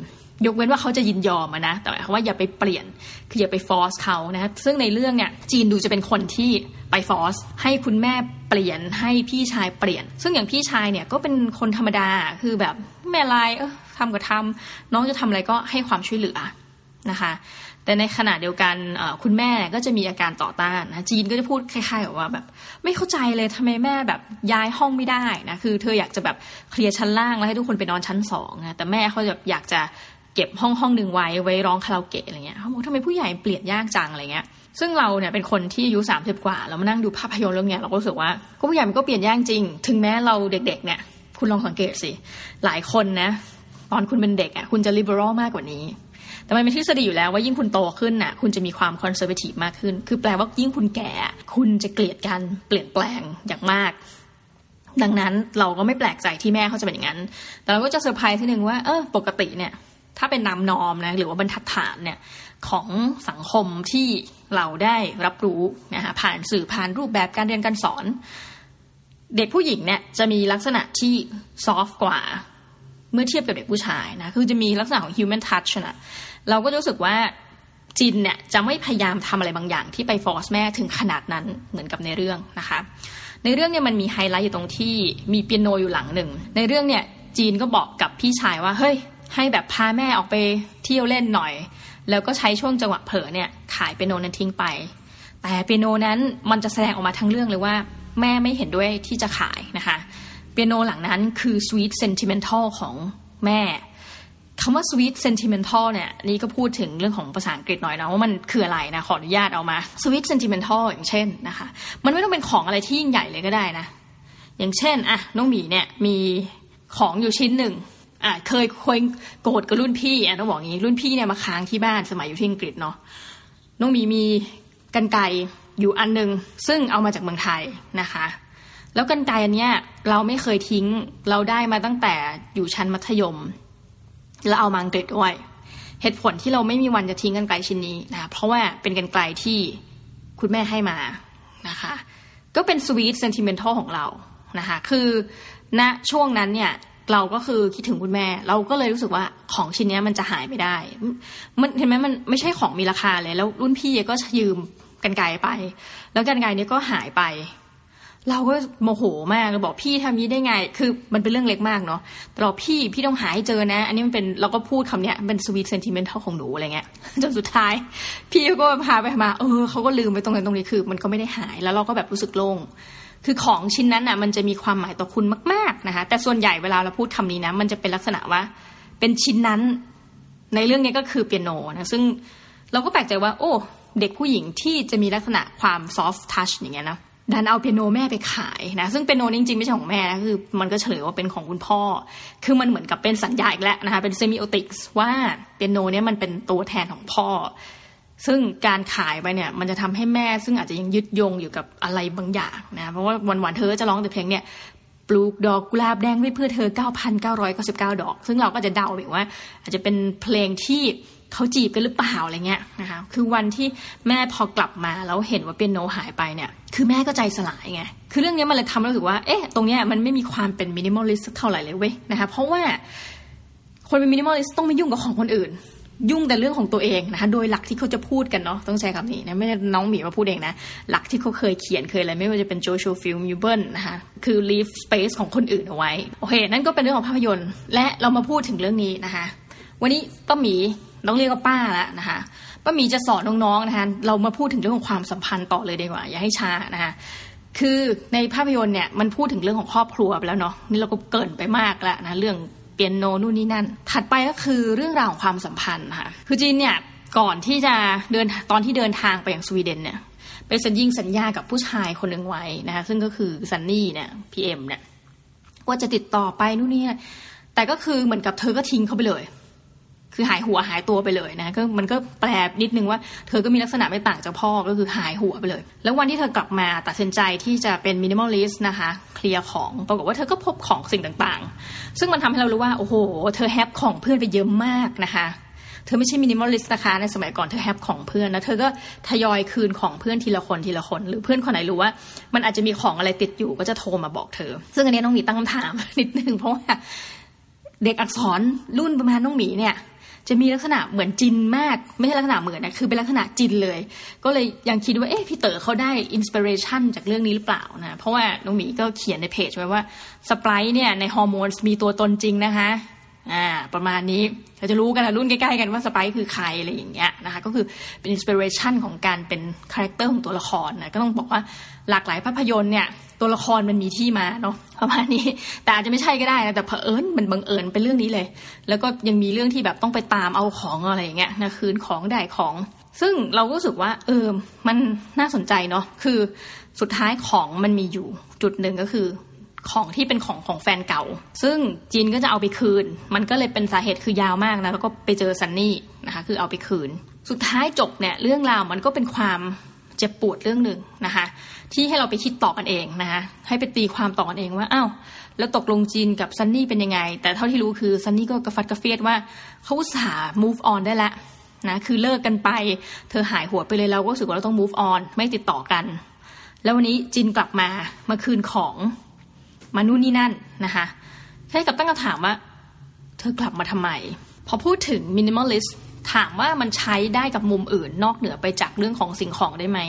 ยกเว้นว่าเขาจะยินยอมนะ แต่หมายความว่าอย่าไปเปลี่ยนคืออย่าไปฟอสเขานะซึ่งในเรื่องเนี่ยจีนดูจะเป็นคนที่ไปฟอสให้คุณแม่เปลี่ยนให้พี่ชายเปลี่ยน ซึ่งอย่างพี่ชายเนี่ยก็เป็นคนธรรมดาคือแบบแม่ลายเออทำก็ทำน้องจะทำอะไรก็ให้ความช่วยเหลือนะคะ แต่ในขณะเดียวกันคุณแม่ก็จะมีอาการต่อต้านนะจีนก็จะพูดคล้ายๆว่าแบบ ไม่เข้าใจเลยทำไมแม่แบบย้ายห้องไม่ได้นะคือเธออยากจะแบบเคลียร์ชั้นล่างแล้วให้ทุกคนไปนอนชั้นสองนะแต่แม่เขาจะอยากจะเก็บห้องห้องหนึ่งไว้ไว้ร้องคาราโอเกะอะไรเงี้ยเขาบอกทำไมผู้ใหญ่เปลี่ยนยากจังอะไรเงี้ยซึ่งเราเนี่ยเป็นคนที่อายุสามสิบกว่าเรามานั่งดูภาพยนตร์เรื่องเนี้ยเราก็รู้สึกว่าก็ผู้ใหญ่มันก็เปลี่ยนยากจริง ถึงแม้เราเด็กๆเนี่ยคุณลองสังเกตสิหลายคนนะตอนคุณเป็นเด็กอะคุณจะ liberal มากกว่านี้ แต่มันเป็นทฤษฎีอยู่แล้วว่ายิ่งคุณโตขึ้นน่ะ คุณจะมีความคอนเซอร์เวทีฟมากขึ้น คือแปลว่ายิ่งคุณแก่ คุณจะเกลียดการเปลี่ยนแปลงอย่างมาก ดังนั้นเราก็ไม่แปลกใจที่แม่เขาจะเป็นอย่างนั้น แต่เราก็จะเซอร์ไพรส์ที่หนึ่งว่าเออปกติเนี่ย ถ้าเป็น norm นะหรือว่าบรรทัดฐานเนี่ยของสังคมที่เราได้รับรู้นะคะผ่านสื่อผ่านรูปแบบการเรียนการสอน เด็กผู้หญิงเนี่ยจะมีลักษณะที่ soft กว่าเมื่อเทียบกับเด็กผู้ชายนะคือจะมีลักษณะของ human touch นะ เราก็รู้สึกว่าจินเนี่ยจะไม่พยายามทำอะไรบางอย่างที่ไปฟอร์สแม่ถึงขนาดนั้นเหมือนกับในเรื่องนะคะ ในเรื่องเนี่ยมันมีไฮไลท์อยู่ตรงที่มีเปียโนอยู่หลังหนึ่ง ในเรื่องเนี่ยจีนก็บอกกับพี่ชายว่าเฮ้ยให้แบบพาแม่ออกไปเที่ยวเล่นหน่อย แล้วก็ใช้ช่วงจังหวะเผลอเนี่ยขายเปียโนนั้นทิ้งไป แต่เปียโนนั้นมันจะแสดงออกมาทั้งเรื่องเลยว่า แม่ไม่เห็นด้วยที่จะขายนะคะ เปียโนหลังนั้นคือ Sweet Sentimental ของแม่ คำว่า sweet sentimental เนี่ยนี่ก็พูดถึงเรื่องของภาษาอังกฤษหน่อยนะว่ามันคืออะไรนะขออนุญาตเอามา sweet sentimental อย่างเช่นนะคะ มันไม่ต้องเป็นของอะไรที่ยิ่งใหญ่เลยก็ได้นะ อย่างเช่นอะน้องหมีเนี่ยมีของอยู่ชิ้นหนึ่งอะเคยเคยโกรธกับรุ่นพี่อะต้องบอกงี้รุ่นพี่เนี่ยมาค้างที่บ้านสมัยอยู่ที่อังกฤษเนาะน้องหมีมีกันไกอยู่อันหนึ่งซึ่งเอามาจากเมืองไทยนะคะ แล้วกันไกอันเนี้ยเราไม่เคยทิ้งเราได้มาตั้งแต่อยู่ชั้นมัธยม แล้วเอามาอังกฤษด้วย เหตุผลที่เราไม่มีวันจะทิ้งกันไกลชิ้นนี้นะเพราะว่าเป็นกันไกลที่คุณแม่ให้มานะคะก็เป็นสวีทเซนติเมนทัลของเรานะคะคือณช่วงนั้นเนี่ยเราก็คือคิดถึงคุณแม่ เราก็เลยรู้สึกว่าของชิ้นนี้มันจะหายไม่ได้ มันเห็นไหมมันไม่ใช่ของมีราคาเลย แล้วรุ่นพี่ก็ยืมกันไกลไป แล้วกันไกลนี้ก็หายไป เราก็โมโหมากเราบอกพี่ทำนี้ได้ไง คือมันเป็นเรื่องเล็กมากเนาะแต่เราพี่พี่ต้องหาให้เจอนะ อันนี้มันเป็นเราก็พูดคำเนี้ยเป็นสวีทเซนติเมนทัลของหนูอะไรเงี้ยจนสุดท้าย พี่ก็พาไปมา เออเขาก็ลืมไปตรงนั้นตรงนี้คือ มันก็ไม่ได้หายแล้วเราก็แบบรู้สึกโล่งคือของชิ้นนั้นอะ มันจะมีความหมายต่อคุณมาก ๆนะคะ แต่ส่วนใหญ่เวลาเราพูดคำนี้นะ มันจะเป็นลักษณะว่า เป็นชิ้นนั้น ในเรื่องนี้ก็คือเปียโนนะซึ่งเราก็แปลกใจว่า โอ้ เด็กผู้หญิงที่จะมีลักษณะความ soft touch อย่างเงี้ยนะ ดันเอาเปียโนแม่ไปขายนะซึ่งเปียโนจริงๆไม่ใช่ของแม่นะคือมันก็เฉลยว่าเป็นของคุณพ่อ คือมันเหมือนกับเป็นสัญญะอีกแล้วนะคะเป็น semiotics ว่าเปียโนเนี่ยมันเป็นตัวแทนของพ่อ ซึ่งการขายไปเนี่ยมันจะทำให้แม่ซึ่งอาจจะยังยึดโยงอยู่กับอะไรบางอย่างนะเพราะว่าวันๆเธอจะร้องแต่เพลงเนี่ยปลูกดอกกุหลาบแดงไว้เพื่อเธอ 9,999 ดอก ซึ่งเราก็จะเดาไปว่า อาจจะเป็นเพลงที่ เขาจีบกันหรือเปล่าอะไรเงี้ยนะคะคือวันที่แม่พอกลับมาแล้วเห็นว่าเปียโนหายไปเนี่ย คือแม่ก็ใจสลายไงคือเรื่องนี้มันเลยทำให้รู้สึกว่าเอ๊ะตรงเนี้ยมันไม่มีความเป็น minimalist เท่าไหร่เลยเว้ยนะคะเพราะว่าคนเป็น minimalist ต้องไม่ยุ่งกับของคนอื่น ยุ่งแต่เรื่องของตัวเองนะคะโดยหลักที่เขาจะพูดกันเนาะต้องใช้คำนี้นะไม่ใช่น้องหมีมาพูดเองนะ หลักที่เขาเคยเขียนเคยอะไรไม่ว่าจะเป็นโจชัวฟิลด์สมิลเบิร์นนะคะคือ leave space ของคนอื่นเอาไว้โอเคนั่นก็เป็นเรื่องของภาพยนตร์ และเรามาพูดถึงเรื่องนี้นะคะวันนี้ป้าหมี ต้องเรียกว่าป้าแล้วนะคะป้ามีจะสอนน้องๆนะคะเรามาพูดถึงเรื่องของความสัมพันธ์ต่อเลยดีกว่า อย่าให้ช้านะคะคือในภาพยนตร์เนี่ยมันพูดถึงเรื่องของครอบครัวไปแล้วเนาะนี่เราก็เกินไปมากแล้วนะเรื่องเปียโนนู่นนี่นั่น ถัดไปก็คือเรื่องราวของความสัมพันธ์ค่ะคือจีนเนี่ยก่อนที่จะเดินตอนที่เดินทางไปอย่างสวีเดนเนี่ยไปสัญญิงสัญญากับผู้ชายคนหนึ่งไว้นะคะซึ่งก็คือซันนี่เนี่ยพี่เอ็มเนี่ยว่าจะติดต่อไปนู่นนี่แต่ก็คือเหมือนกับเธอก็ทิ้งเขาไปเลย คือหายหัวหายตัวไปเลยนะก็มันก็แปลนิดนึงว่าเธอก็มีลักษณะไม่ต่างจากพ่อก็คือหายหัวไปเลย แล้ววันที่เธอกลับมาตัดสินใจที่จะเป็น minimalist นะคะเคลียร์ของปรากฏว่าเธอก็พบของสิ่งต่างๆ ซึ่งมันทำให้เรารู้ว่า โอ้โห เธอแฮ้บของเพื่อนไปเยอะมากนะคะเธอไม่ใช่ minimalist นะคะในสมัยก่อนเธอแฮ้บของเพื่อนแล้วเธอก็ทยอยคืนของเพื่อนทีละคนทีละคน หรือเพื่อนคนไหนรู้ว่า มันอาจจะมีของอะไรติดอยู่ก็จะโทรมาบอกเธอ ซึ่งอันนี้น้องหมีตั้งคำถามนิดนึงเพราะว่าเด็กอักษรรุ่นประมาณน้องหมีเนี่ย จะมีลักษณะเหมือนจีนมาก ไม่ใช่ลักษณะเหมือนนะคือเป็นลักษณะจีนเลย ก็เลยยังคิดว่าเอ๊ะพี่เต๋อเขาได้ inspiration จากเรื่องนี้หรือเปล่านะเพราะว่าน้องหมีก็เขียนในเพจไว้ว่าสปายเนี่ยในฮอร์โมนมีตัวตนจริงนะคะอ่าประมาณนี้เราจะรู้กันนะรุ่นใกล้ๆกันว่าสไปคือใครอะไรอย่างเงี้ยนะคะก็คือเป็น inspiration ของการเป็น character ของตัวละครนะก็ต้องบอกว่าหลากหลายภาพยนตร์เนี่ย ตัวละครมันมีที่มาเนาะประมาณนี้ แต่อาจจะไม่ใช่ก็ได้นะแต่เผอิญมันบังเอิญเป็นเรื่องนี้เลย แล้วก็ยังมีเรื่องที่แบบต้องไปตามเอาของอะไรอย่างเงี้ยนะคืนของได้ของ ซึ่งเราก็รู้สึกว่า เออมันน่าสนใจเนาะคือสุดท้ายของมันมีอยู่จุดหนึ่งก็คือของที่เป็นของของแฟนเก่า ซึ่งจินก็จะเอาไปคืน มันก็เลยเป็นสาเหตุคือยาวมากนะแล้วก็ไปเจอซันนี่นะคะคือเอาไปคืน สุดท้ายจบเนี่ยเรื่องราวมันก็เป็นความ เจ็บปวดเรื่องหนึ่งนะคะ ที่ให้เราไปคิดต่อกันเองนะคะให้ไปตีความต่อกันเองว่าอ้าวแล้วตกลงจีนกับซันนี่เป็นยังไง แต่เท่าที่รู้คือซันนี่ก็กระฟัดกระเฟียดว่าเขาสา move on ได้แล้วนะคือเลิกกันไป เธอหายหัวไปเลยเราก็รู้สึกว่าเราต้อง move on ไม่ติดต่อกัน แล้ววันนี้จีนกลับมามาคืนของมานู่นนี่นั่นนะคะแค่กับตั้งคำถามว่า เธอกลับมาทำไม พอพูดถึง minimalist ถามว่ามันใช้ได้กับมุมอื่น นอกเหนือไปจากเรื่องของสิ่งของได้ไหม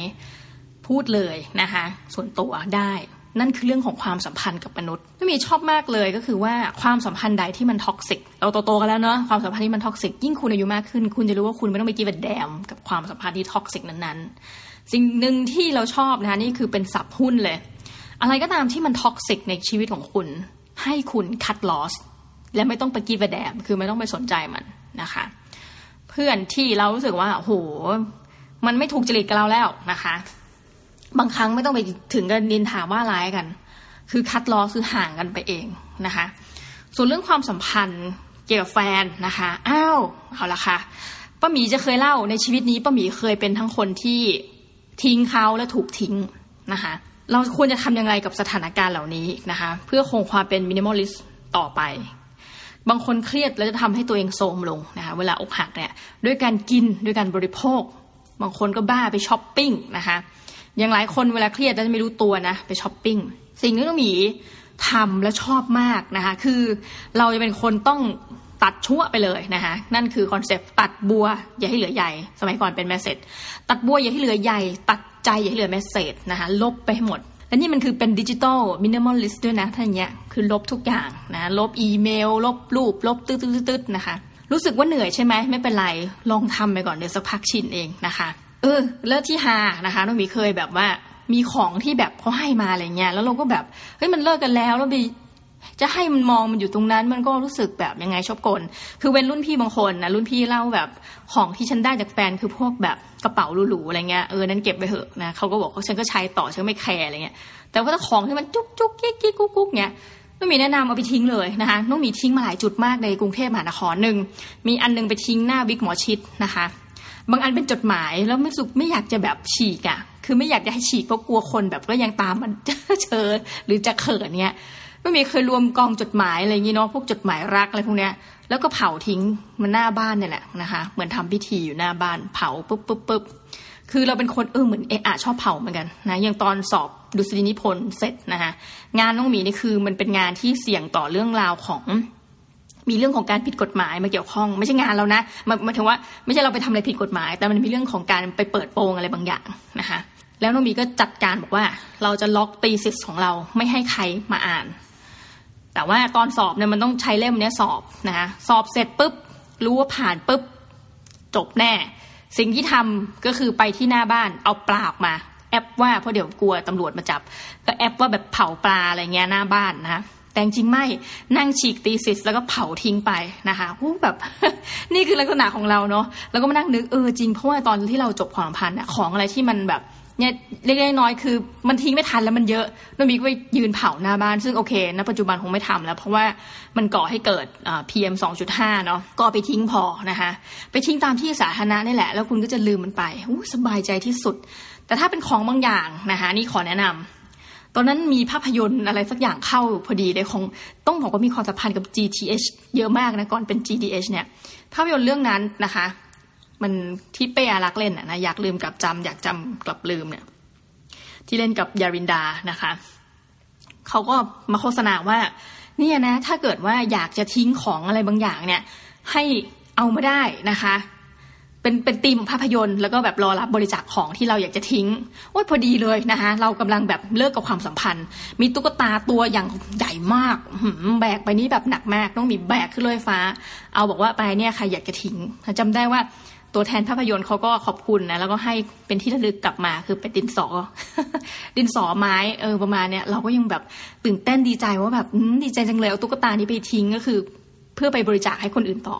พูดเลยนะคะส่วนตัวได้นั่นคือเรื่องของความสัมพันธ์กับมนุษย์น้องหมีชอบมากเลยก็คือว่าความสัมพันธ์ใดที่มัน toxic เราโตๆกันแล้วเนาะความสัมพันธ์ที่มัน toxic ยิ่งคุณอายุมากขึ้น คุณจะรู้ว่าคุณไม่ต้องไป give damn กับความสัมพันธ์ที่ toxic นั้นๆ สิ่งหนึ่งที่เราชอบนะคะนี่คือเป็นศัพท์หุ้นเลย อะไรก็ตามที่มัน toxic ในชีวิตของคุณ ให้คุณ cut loss และไม่ต้องไป give damn คือไม่ต้องไปสนใจมันนะคะ เพื่อนที่เรารู้สึกว่าโหมันไม่ถูกจริตกับเราแล้วนะคะ บางครั้งไม่ต้องไปถึงการนินทาว่าร้ายกัน คือ cut loss คือห่างกันไปเองนะคะ ส่วนเรื่องความสัมพันธ์เกี่ยวกับแฟนนะคะอ้าวเอาละค่ะป้าหมีจะเคยเล่าในชีวิตนี้ป้าหมีเคยเป็นทั้งคนที่ทิ้งเขาและถูกทิ้งนะคะเราควรจะทำยังไงกับสถานการณ์เหล่านี้นะคะ เพื่อคงความเป็น minimalist ต่อไป บางคนเครียดแล้วจะทำให้ตัวเองโทรมลงนะคะเวลาอกหักเนี่ยด้วยการกินด้วยการบริโภค บางคนก็บ้าไปช้อปปิ้งนะคะอย่างหลายคนเวลาเครียดแล้วจะไม่รู้ตัวนะไปช้อปปิ้งสิ่งที่น้องหมีทำแล้วชอบมากนะคะคือเราจะเป็นคนต้องตัดชั่วไปเลยนะคะนั่นคือ concept ตัดบัวอย่าให้เหลือใหญ่ สมัยก่อนเป็น message ตัดบัวอย่าให้เหลือใหญ่ ตัดใจอย่าให้เหลือ message นะคะลบไปให้หมด และนี่มันคือเป็น digital minimalist ด้วยนะท่านเนี้ยคือลบทุกอย่างนะ ลบอีเมล ลบรูป ลบตืดๆนะคะ รู้สึกว่าเหนื่อยใช่ไหมไม่เป็นไรลองทำไปก่อนเดี๋ยวสักพักชินเองนะคะเออเลิกที่ฮานะคะน้องหมีเคยแบบว่ามีของที่แบบเขาให้มาอะไรเงี้ยแล้วเราก็แบบเฮ้ยมันเลิกกันแล้วแล้วไปจะให้มันมองมันอยู่ตรงนั้นมันก็รู้สึกแบบยังไงชอบกล คือเป็นรุ่นพี่บางคนนะรุ่นพี่เล่าแบบ ของที่ฉันได้จากแฟนคือพวกแบบกระเป๋าหรูๆอะไรเงี้ยเออนั้นเก็บไปเถอะนะเขาก็บอกว่าฉันก็ใช้ต่อฉันไม่แคร์อะไรเงี้ยแต่ว่าถ้าของที่มันจุกจุกกิ๊กกิ๊กกุ๊กกุ๊กเนี้ยน้องหมีแนะนำเอาไปทิ้งเลยนะคะน้องหมีทิ้งมาหลายจุดมากในกรุงเทพมหานครหนึ่งมีอันนึงไปทิ้งหน้าบิ๊กหมอชิตนะคะ บางอันเป็นจดหมายแล้วไม่สุกไม่อยากจะแบบฉีกอะ่ะ คือไม่อยากจะให้ฉีกเพราะกลัวคนแบบก็ยังตามมันเชิญหรือจะเขินเนี้ยไม่มีเคยรวมกองจดหมายอะไรอย่างงี้เนาะพวกจดหมายรักอะไรพวกเนี้ย แล้วก็เผาทิ้งมันหน้าบ้านเนี่ยแหละนะคะ เหมือนทำพิธีอยู่หน้าบ้านเผาปุ๊บปุ๊บปุ๊บคือเราเป็นคนเออเหมือนเอะอะชอบเผาเหมือนกันนะอย่างตอนสอบดุษฎีนิพนธ์เสร็จนะคะงานน้องหมีนี่คือมันเป็นงานที่เสี่ยงต่อเรื่องราวของ มีเรื่องของการผิดกฎหมายมาเกี่ยวข้อง ไม่ใช่งานเรานะหมายถึงว่าไม่ใช่เราไปทำอะไรผิดกฎหมาย แต่มันมีเรื่องของการไปเปิดโปงอะไรบางอย่างนะคะแล้วน้องมีก็จัดการบอกว่าเราจะล็อกตีสิทธิ์ของเราไม่ให้ใครมาอ่าน แต่ว่าตอนสอบเนี่ยมันต้องใช้เล่มนี้สอบนะคะสอบเสร็จปุ๊บรู้ว่าผ่านปุ๊บจบแน่ สิ่งที่ทำก็คือไปที่หน้าบ้านเอาปลาออกมา แอปว่าเพราะเดี๋ยวกลัวตำรวจมาจับ ก็แอปว่าแบบเผาปลาอะไรเงี้ยหน้าบ้านนะคะแต่จริงไม่นั่งฉีกตีซิสแล้วก็เผาทิ้งไปนะคะูแบบ นี่คือลักษณะของเราเนาะแล้วก็มานั่งนึกเออจริงเพราะว่าตอนที่เราจบความสัมพันธ์ของอะไรที่มันแบบ เนี่ยเล็กๆน้อยคือ มันทิ้งไม่ทันแล้วมันเยอะน้องหมีก็ไปยืนเผาหน้าบ้าน ซึ่งโอเคณปัจจุบันคงไม่ทำแล้ว เพราะว่ามันก่อให้เกิด PM สองจุดห้าเนาะก็ไปทิ้งพอนะคะไปทิ้งตามที่สาธารณะนี่แหละ แล้วคุณก็จะลืมมันไปสบายใจที่สุด แต่ถ้าเป็นของบางอย่างนะคะนี่ขอแนะนำตอนนั้นมีภาพยนตร์อะไรสักอย่างเข้าพอดีเลยคงต้องบอกว่ามีความสัมพันธ์กับ GTH เยอะมากนะก่อนเป็น GDH เนี่ยภาพยนตร์เรื่องนั้นนะคะ มันที่เป้อารักเล่นนะอยากลืมกับจำอยากจำกลับลืมเนี่ย ที่เล่นกับยารินดานะคะเขาก็มาโฆษณาว่า เนี่ยนะ ถ้าเกิดว่าอยากจะทิ้งของอะไรบางอย่างเนี่ย ให้เอามาได้นะคะ เป็นเป็นทีมภาพยนตร์แล้วก็แบบรอรับบริจาคของที่เราอยากจะทิ้งว่าพอดีเลยนะคะ เรากำลังแบบเลิกกับความสัมพันธ์ มีตุ๊กตาตัวอย่างใหญ่มากแบกไปนี้แบบหนักมาก ต้องมีแบกขึ้นรถไฟฟ้า เอาบอกว่าไปเนี่ยใครอยากจะทิ้งจำได้ว่า ตัวแทนภาพยนตร์เขาก็ขอบคุณนะแล้วก็ให้เป็นที่ระลึกกลับมาคือเป็นดินสอ ดินสอไม้เออประมาณเนี้ยเราก็ยังแบบตื่นเต้นดีใจว่าแบบดีใจจังเลยเอาตุ๊กตานี้ไปทิ้งก็คือ เพื่อไปบริจาคให้คนอื่นต่อ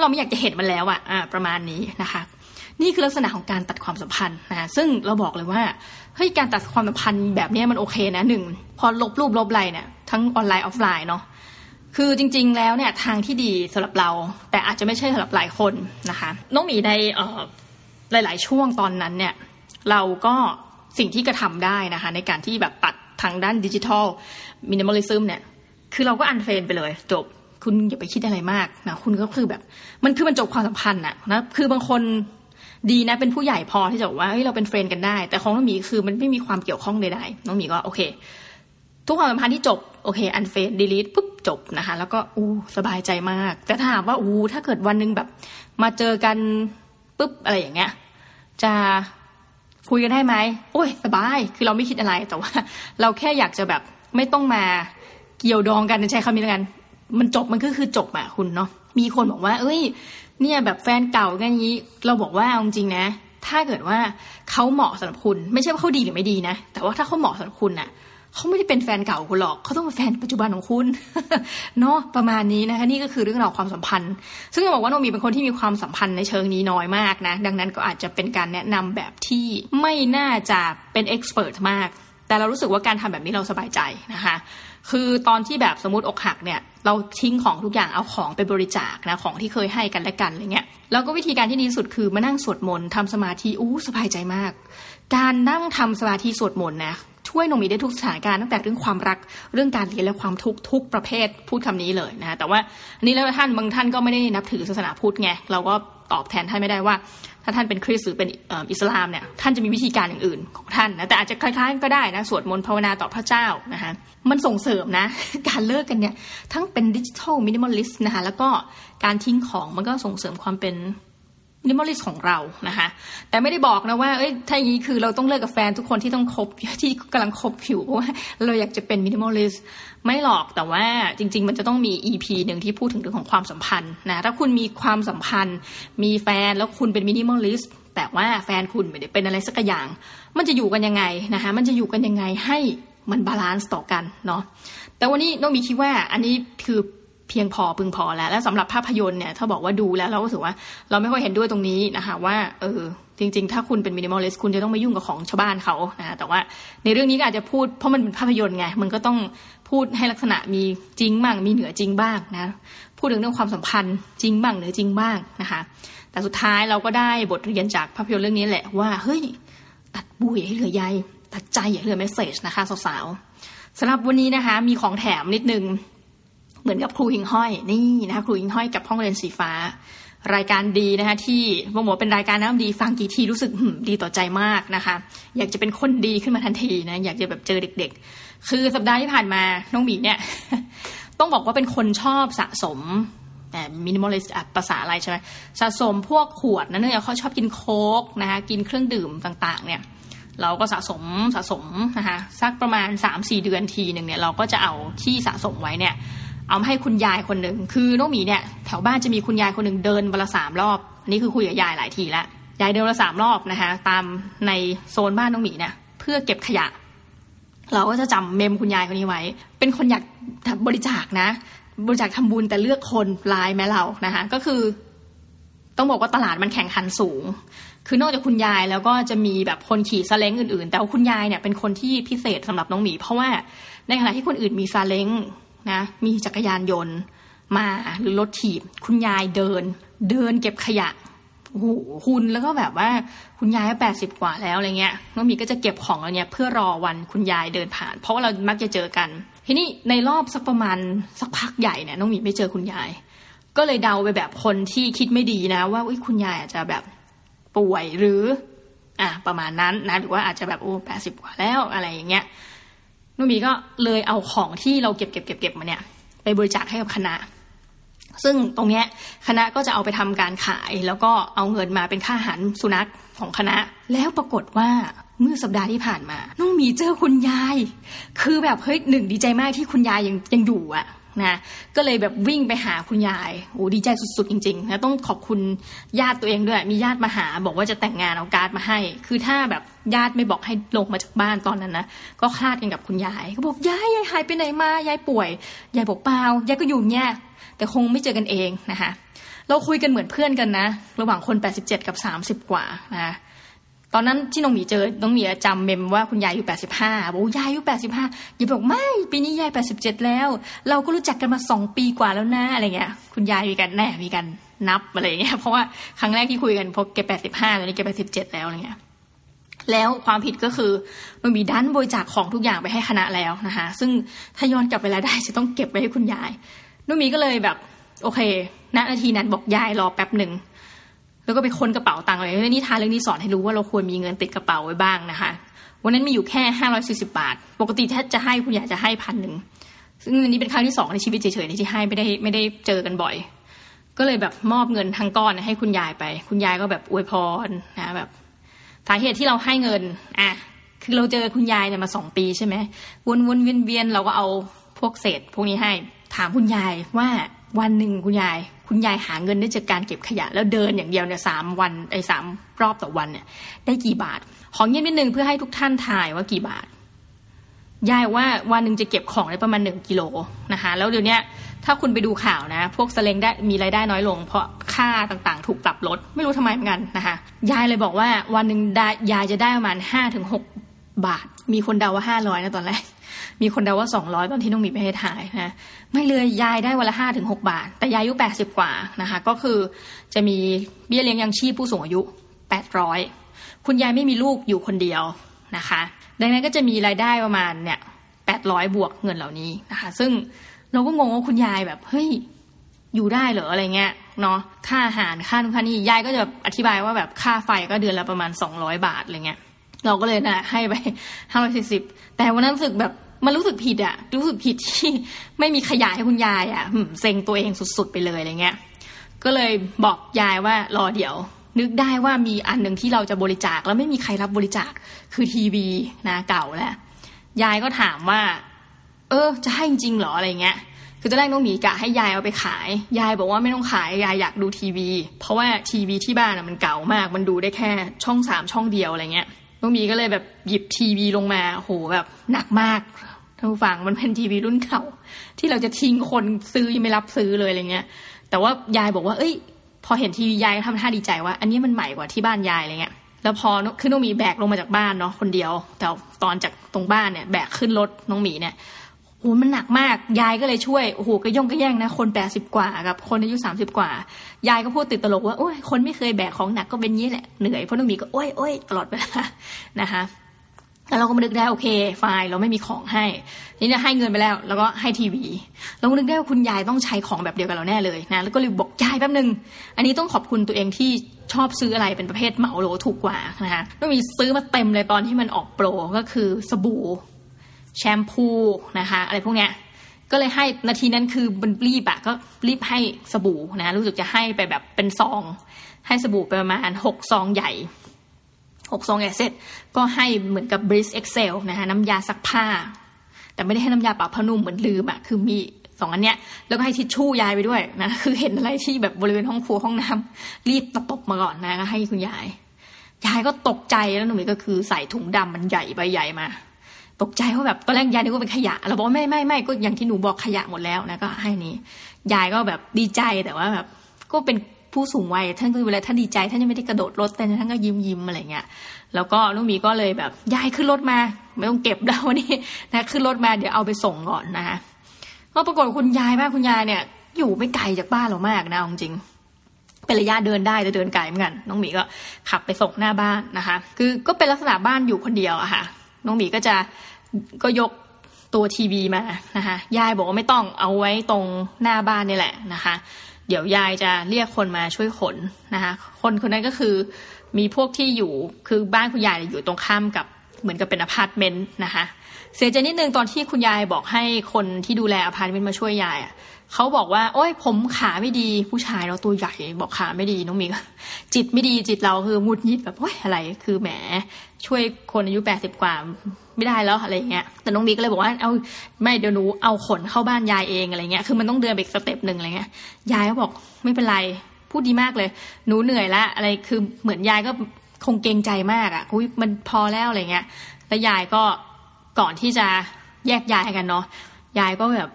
เราไม่อยากจะเห็นมันแล้วอะ่ะประมาณนี้นะคะนี่คือลักษณะของการตัดความสัมพันธ์นะซึ่งเราบอกเลยว่าเฮ้ยการตัดความสัมพันธ์แบบนี้มันโอเคนะหนึ่งพอลบรูปลบอะไรเนี่ยทั้งออนไลน์ออฟไลน์เนาะ คือจริง ๆ แล้วเนี่ยทางที่ดีสำหรับเรา แต่อาจจะไม่ใช่สำหรับหลายคนนะคะน้องหมีในหลาย ๆ ช่วงตอนนั้นเนี่ยเราก็สิ่งที่กระทาได้นะคะ ในการที่แบบตัดทางด้าน digital minimalism เนี่ยคือเราก็ unfriend ไปเลยจบคุณอย่าไปคิดอะไรมากนะคุณก็คือแบบ มันคือมันจบความสัมพันธ์อะนะคือบางคนดีนะเป็นผู้ใหญ่พอที่จะบอกว่าเฮ้ยเราเป็น friend กันได้ แต่ของน้องหมีคือมันไม่มีความเกี่ยวข้องใดๆน้องหมีก็โอเค ทุกความสัมพันธ์ที่จบโอเค unfriend delete ปุ๊บจบนะคะ แล้วก็อู้สบายใจมาก แต่ถ้าถามว่าอู้ถ้าเกิดวันหนึ่งแบบ มาเจอกันปุ๊บอะไรอย่างเงี้ย จะคุยกันได้ไหมโอ้ย สบายคือเราไม่คิดอะไรแต่ว่า เราแค่อยากจะแบบไม่ต้องมาเกี่ยวดองกันใช้คำนี้แล้วกัน มันจบมันก็คือจบอะคุณเนาะมีคนบอกว่า เอ้ย เนี่ยแบบแฟนเก่ากันนี้ เราบอกว่าจริงๆนะ ถ้าเกิดว่าเขาเหมาะสำหรับคุณ ไม่ใช่ว่าเขาดีหรือไม่ดีนะ แต่ว่าถ้าเขาเหมาะสำหรับคุณน่ะ เขาไม่ได้เป็นแฟนเก่าคุณหรอก เขาต้องเป็นแฟนปัจจุบันของคุณ เนาะประมาณนี้นะคะนี่ก็คือเรื่องราวความสัมพันธ์ ซึ่งจะบอกว่าโนมีเป็นคนที่มีความสัมพันธ์ในเชิงนี้น้อยมากนะ ดังนั้นก็อาจจะเป็นการแนะนำแบบที่ไม่น่าจะเป็นเอ็กซ์เพรสมาก แต่เรารู้สึกว่าการทำแบบนี้เราสบายใจนะคะคือตอนที่แบบสมมติอกหักเนี่ยเราทิ้งของทุกอย่างเอาของไปบริจาคนะของที่เคยให้กันและกันอะไรเงี้ยแล้วก็วิธีการที่ดีสุดคือมานั่งสวดมนต์ทำสมาธิอู้สบายใจมาก การนั่งทำสมาธิสวดมนต์นะ ช่วยนงมีได้ทุกสถานการณ์ตั้งแต่เรื่องความรักเรื่องการเรียนและความทุกข์ทุกประเภทพูดคำนี้เลยนะแต่ว่าอันนี้แล้วท่านบางท่านก็ไม่ได้นับถือศาสนาพุทธไงเราก็ตอบแทนท่านไม่ได้ว่า ถ้าท่านเป็นคริสต์หรือเป็นอิสลามเนี่ยท่านจะมีวิธีการอย่างอื่นของท่านนะแต่อาจจะคล้ายๆก็ได้นะสวดมนต์ภาวนาต่อพระเจ้านะคะมันส่งเสริมนะ การเลิกกันเนี่ยทั้งเป็น digital minimalist นะคะแล้วก็การทิ้งของมันก็ส่งเสริมความเป็น minimalist ของเรานะคะแต่ไม่ได้บอกนะว่าเอ้ยถ้าอย่างนี้คือเราต้องเลิกกับแฟนทุกคนที่ต้องคบที่กำลังคบอยู่เพราะว่าเราอยากจะเป็น minimalist ไม่หรอกแต่ว่าจริง ๆ มันจะต้องมี EP หนึ่งที่พูดถึงเรื่องของความสัมพันธ์นะถ้าคุณมีความสัมพันธ์ มีแฟนแล้วคุณเป็น minimalist แต่ว่าแฟนคุณไม่ได้เป็นอะไรสักอย่าง มันจะอยู่กันยังไงนะคะมันจะอยู่กันยังไงให้มัน balance ต่อกันเนาะแต่วันนี้น้องหมีคิดว่าอันนี้คือ เพียงพอพึงพอแล้ว และสำหรับภาพยนตร์เนี่ยถ้าบอกว่าดูแล้วเราก็ถือว่าเราไม่ค่อยเห็นด้วยตรงนี้นะคะว่าเออจริง ๆ ถ้าคุณเป็น minimalist คุณจะต้องไม่ยุ่งกับของชาวบ้านเขานะแต่ว่าในเรื่องนี้ก็อาจจะพูดเพราะมันเป็นภาพยนตร์ไงมันก็ต้องพูดให้ลักษณะมีจริงบ้างมีเหนือจริงบ้างนะพูดถึงเรื่องความสัมพันธ์จริงบ้างเหนือจริงบ้างนะคะแต่สุดท้ายเราก็ได้บทเรียนจากภาพยนตร์เรื่องนี้แหละว่าเฮ้ยตัดบุยให้เหลือใยตัดใจอย่าเหลือเมสเซจนะคะสาวๆสำหรับวันนี้นะคะมีของแถมนิดนึง เหมือนกับครูหิงห้อยนี่นะคะครูหิงห้อยกับห้องเรียนสีฟ้า รายการดีนะคะที่บอกว่าเป็นรายการน้ำดีฟังกี่ทีรู้สึกดีต่อใจมากนะคะ อยากจะเป็นคนดีขึ้นมาทันทีนะอยากจะแบบเจอเด็ก ๆ คือสัปดาห์ที่ผ่านมาน้องหมีเนี่ยต้องบอกว่าเป็นคนชอบสะสมแต่ minimalist ภาษาอะไรใช่ไหมสะสมพวกขวดนะเนี่ยเขาชอบกินโค้กนะคะกินเครื่องดื่มต่างๆ เนี่ยเราก็สะสมสะสมนะคะสักประมาณ 3-4 เดือนทีหนึ่งเนี่ยเราก็จะเอาที่สะสมไว้เนี่ย เอาให้คุณยายคนหนึ่งคือน้องหมีเนี่ยแถวบ้านจะมีคุณยายคนหนึ่งเดินวันละสามรอบอันนี้คือคุยกับยายหลายทีแล้วยายเดินวันละสามรอบนะคะตามในโซนบ้านน้องหมีเนี่ยเพื่อเก็บขยะ เราก็จะจำเมมคุณยายคนนี้ไว้ เป็นคนอยากบริจาคนะ บริจาคทำบุญแต่เลือกคนลายแม่เรานะคะก็คือ ต้องบอกว่าตลาดมันแข่งขันสูง คือนอกจากคุณยายแล้วก็จะมีแบบคนขี่ซาเล้งอื่นๆ แต่ว่าคุณยายเนี่ยเป็นคนที่พิเศษสำหรับน้องหมี เพราะว่าในขณะที่คนอื่นมีซาเล้ง นะมีจักรยานยนต์มาหรือรถถีบ คุณยายเดิน เดินเก็บขยะหคุณแล้วก็แบบว่าคุณยายแปดสิบกว่าแล้วอะไรเงี้ยน้องมีก็จะเก็บของเราเนี่ยเพื่อรอวันคุณยายเดินผ่าน เพราะว่าเรามักจะเจอกัน ทีนี้ในรอบสักประมาณสักพักใหญ่เนี่ยน้องมีไม่เจอคุณยาย ก็เลยเดาไปแบบคนที่คิดไม่ดีนะ ว่าคุณยายอาจจะแบบป่วยหรือ อะประมาณนั้นนะหรือว่าอาจจะแบบโอ้แปดสิบกว่าแล้วอะไรอย่างเงี้ย นุ่มีก็เลยเอาของที่เราเก็บเก็บเก็บเก็บมาเนี่ยไปบริจาคให้กับคณะ ซึ่งตรงเนี้ยคณะก็จะเอาไปทำการขาย แล้วก็เอาเงินมาเป็นค่าอาหารสุนัขของคณะ แล้วปรากฏว่าเมื่อสัปดาห์ที่ผ่านมา น้องมีเจอคุณยาย คือแบบเฮ้ยหนึ่งดีใจมากที่คุณยายยังยังอยู่อะ นะก็เลยแบบวิ่งไปหาคุณยายโอ้ดีใจสุดๆจริงๆนะต้องขอบคุณญาติตัวเองด้วย มีญาติมาหาบอกว่าจะแต่งงานเอาการ์ดมาให้ คือถ้าแบบญาติไม่บอกให้ลงมาจากบ้านตอนนั้นนะก็คลาดกันกับคุณยายเขาบอกยายยายหายไปไหนมายายป่วยยายบอกเปล่ายายก็อยู่เนี่ยแต่คงไม่เจอกันเองนะคะเราคุยกันเหมือนเพื่อนกันนะ ระหว่างคน 87 กับ 30 กว่านะะ ตอนนั้นที่น้องหมีเจอ น้องหมีจำเมมว่าคุณยายอยู่แปดสิบห้าบอกยายอายุแปดสิบห้าย่าบอกไม่ ปีนี้ยายแปดสิบเจ็ดแล้ว เราก็รู้จักกันมาสองปีกว่าแล้วนะอะไรเงี้ย คุณยายมีกันแน่มีกันนับอะไรเงี้ย เพราะว่าครั้งแรกที่คุยกันพอแกแปดสิบห้าตอนนี้แกแปดสิบเจ็ดแล้วอะไรเงี้ย แล้วความผิดก็คือมันมีดันบริจาคของทุกอย่างไปให้คณะแล้วนะคะ ซึ่งถ้าย้อนกลับไปแล้วได้จะต้องเก็บไว้ให้คุณยายนุ่มีก็เลยแบบ โอเคณนาทีนั้นบอกยายรอแป๊บหนึ่ง แล้วก็ไปค้นกระเป๋าตังค์อะไรเลยนี่ทานเรื่องนี้สอนให้รู้ว่าเราควรมีเงินติดกระเป๋าไว้บ้างนะคะ วันนั้นมีอยู่แค่ห้าร้อยสี่สิบาท ปกติถ้าจะให้คุณอยากจะให้พันหนึ่งซึ่งอันนี้เป็นครั้งที่สองในชีวิตเฉยๆที่ให้ไม่ได้ไม่ได้เจอกันบ่อย ก็เลยแบบมอบเงินทั้งก้อนให้คุณยายไป คุณยายก็แบบอวยพรนะแบบสาเหตุที่เราให้เงินอะคือเราเจอคุณยายเนี่ยมาสองปีใช่ไหมวนวนเวียนเวียนเราก็เอาพวกเศษ พวกนี้ให้ถามคุณยายว่าวันหนึ่งคุณยาย คุณยายหาเงินได้จากการเก็บขยะ แล้วเดินอย่างเดียวเนี่ยสามวันไอ้สามรอบต่อวันเนี่ย ได้กี่บาท ของเงียบนิดนึงเพื่อให้ทุกท่านทายว่ากี่บาทยายว่าวันหนึ่งจะเก็บของได้ประมาณหนึ่งกิโลนะคะแล้วเดี๋ยวนี้ถ้าคุณไปดูข่าวนะ พวกสเลงได้มีรายได้น้อยลง เพราะค่าต่างๆ ถูกปรับลด ไม่รู้ทำไมเหมือนกันนะคะยายเลยบอกว่าวันหนึ่งยายจะได้ประมาณห้าถึงหกบาท มีคนเดาว่าห้าร้อยนะตอนแรก มีคนเดาว่าสองร้อยตอนที่น้องมีไปให้ถ่ายนะไม่เลยยายได้วันละห้าถึงหกบาท แต่ยายอายุแปดสิบกว่านะคะ ก็คือจะมีเบี้ยเลี้ยงยังชีพผู้สูงอายุแปดร้อยคุณยายไม่มีลูกอยู่คนเดียวนะคะ ดังนั้นก็จะมีรายได้ประมาณเนี่ยแปดร้อยบวกเงินเหล่านี้นะคะ ซึ่งเราก็งงว่าคุณยายแบบเฮ้ยอยู่ได้เหรออะไรเงี้ยเนาะค่าอาหารค่านู่นค่านี่ยายก็จะอธิบายว่าแบบค่าไฟก็เดือนละประมาณสองร้อยบาทอะไรเงี้ยเราก็เลยนะให้ไปห้าร้อยสี่สิบแต่วันนั้นรู้สึกแบบ มันรู้สึกผิดอะรู้สึกผิดที่ไม่มีขยะให้คุณยายอะเซ็งตัวเองสุดๆไปเลยอะไรเงี้ย ก็เลยบอกยายว่ารอเดี๋ยว นึกได้ว่ามีอันหนึ่งที่เราจะบริจาคแล้วไม่มีใครรับบริจาคคือทีวีนะเก่าแล้วยายก็ถามว่า เออ จะให้จริงเหรออะไรเงี้ย คือจะแรกน้องหมีกะให้ยายเอาไปขาย ยายบอกว่าไม่ต้องขายยายอยากดูทีวี เพราะว่าทีวีที่บ้านมันเก่ามาก มันดูได้แค่ช่องสามช่องเดียวอะไรเงี้ยน้องหมีก็เลยแบบหยิบทีวีลงมาโหแบบหนักมาก ท่านผู้ฟังมันเป็นทีวีรุ่นเก่า ที่เราจะทิ้งคนซื้อยังไม่รับซื้อเลยอะไรเงี้ย แต่ว่ายายบอกว่า เอ้ย พอเห็นทีวียายทำท่าดีใจว่า อันนี้มันใหม่กว่าที่บ้านยายอะไรเงี้ย แล้วพอคือน้องหมีแบกลงมาจากบ้านเนาะคนเดียว แต่ตอนจากตรงบ้านเนี่ยแบกขึ้นรถน้องหมีเนี่ยโอ้มันหนักมาก ยายก็เลยช่วย โอ้โหก็ย่องก็แย่งนะ คนแปดสิบกว่ากับคนอายุสามสิบกว่า ยายก็พูดติดตลกว่า โอ้ย คนไม่เคยแบกของหนักก็เป็นงี้แหละ เหนื่อย เพราะน้องหมีก็ โอ้ยโอ้ยตลอดเวลานะคะ แล้วเราก็มานึกได้โอเคไฟล์เราไม่มีของให้ นี่เนี่ยให้เงินไปแล้ว แล้วก็ให้ทีวีเราก็นึกได้ว่าคุณยายต้องใช้ของแบบเดียวกับเราแน่เลยนะแล้วก็เลยบอกยายแป๊บนึง อันนี้ต้องขอบคุณตัวเองที่ชอบซื้ออะไรเป็นประเภทเหมาโหลถูกกว่านะคะต้องมีซื้อมาเต็มเลยตอนที่มันออกโปรก็คือสบู่แชมพูนะคะอะไรพวกเนี้ยก็เลยให้นาทีนั้นคือมันรีบอะก็รีบให้สบู่นะรู้สึกจะให้ไปแบบเป็นซอง ให้สบู่ไปประมาณหกซองใหญ่ หกซองใหญ่เสร็จก็ให้เหมือนกับ Breeze Excel นะคะน้ำยาซักผ้า แต่ไม่ได้ให้น้ำยาปรับผ้านุ่มเหมือนลืมอะคือมีสองอันเนี้ยแล้วก็ให้ทิชชู่ยายไปด้วยนะคือเห็นอะไรที่แบบบริเวณห้องครัวห้องน้ำรีบตะปบมาก่อนนะก็ให้คุณยาย ยายก็ตกใจแล้วหนูก็คือใส่ถุงดำมันใหญ่ใบใหญ่มา ตกใจว่าแบบตอนแรกยายนึกว่าเป็นขยะเราบอกไม่ไม่ไม่ก็อย่างที่หนูบอกขยะหมดแล้วนะก็ให้นี้ยายก็แบบดีใจแต่ว่าแบบก็เป็น ผู้สูงวัยท่านก็เวลาท่านดีใจ ท่านยังไม่ได้กระโดดรถแต่ท่านก็ยิ้มยิ้มอะไรเงี้ยแล้วก็ลูกมีก็เลยแบบยายขึ้นรถมา ไม่ต้องเก็บแล้ววันนี้นะขึ้นรถมาเดี๋ยวเอาไปส่งก่อนนะคะก็ปรากฏคุณยายบ้านคุณยายเนี่ย อยู่ไม่ไกลจากบ้านเรามากนะจริงเป็นระยะเดินได้แต่เดินไกลเหมือนกันน้องหมีก็ขับไปส่งหน้าบ้านนะคะ คือก็เป็นลักษณะบ้านอยู่คนเดียวอะค่ะ น้องหมีก็จะก็ยกตัวทีวีมานะคะยายบอกว่าไม่ต้องเอาไว้ตรงหน้าบ้านนี่แหละนะคะ เดี๋ยวยายจะเรียกคนมาช่วยขนนะคะคนคนนั้นก็คือมีพวกที่อยู่คือบ้านคุณยายอยู่ตรงข้ามกับเหมือนกับเป็นอพาร์ตเมนต์นะคะเสียใจนิดนึงตอนที่คุณยายบอกให้คนที่ดูแลอพาร์ตเมนต์มาช่วยยายอะ เขาบอกว่า โอ้ยผมขาไม่ดีผู้ชายเราตัวใหญ่บอกขาไม่ดีน้องหมีจิตไม่ดีจิตเราคือหงุดหงิดแบบโอ้ยอะไร คือแหม ช่วยคนอายุแปดสิบกว่าไม่ได้แล้วอะไรเงี้ยแต่น้องหมีก็เลยบอกว่าเอาไม่เดี๋ยวหนูเอาขนเข้าบ้านยายเองอะไรเงี้ยคือมันต้องเดินไปอีก step หนึ่งอะไรเงี้ยยายก็บอกไม่เป็นไรพูดดีมากเลย หนูเหนื่อยละอะไรคือเหมือนยายก็คงเกรงใจมากอะ่ะอุ้ยมันพอแล้วอะไรเงี้ยแล้วยายก็ก่อนที่จะแยกย้ายกันเนาะยายก็แบบ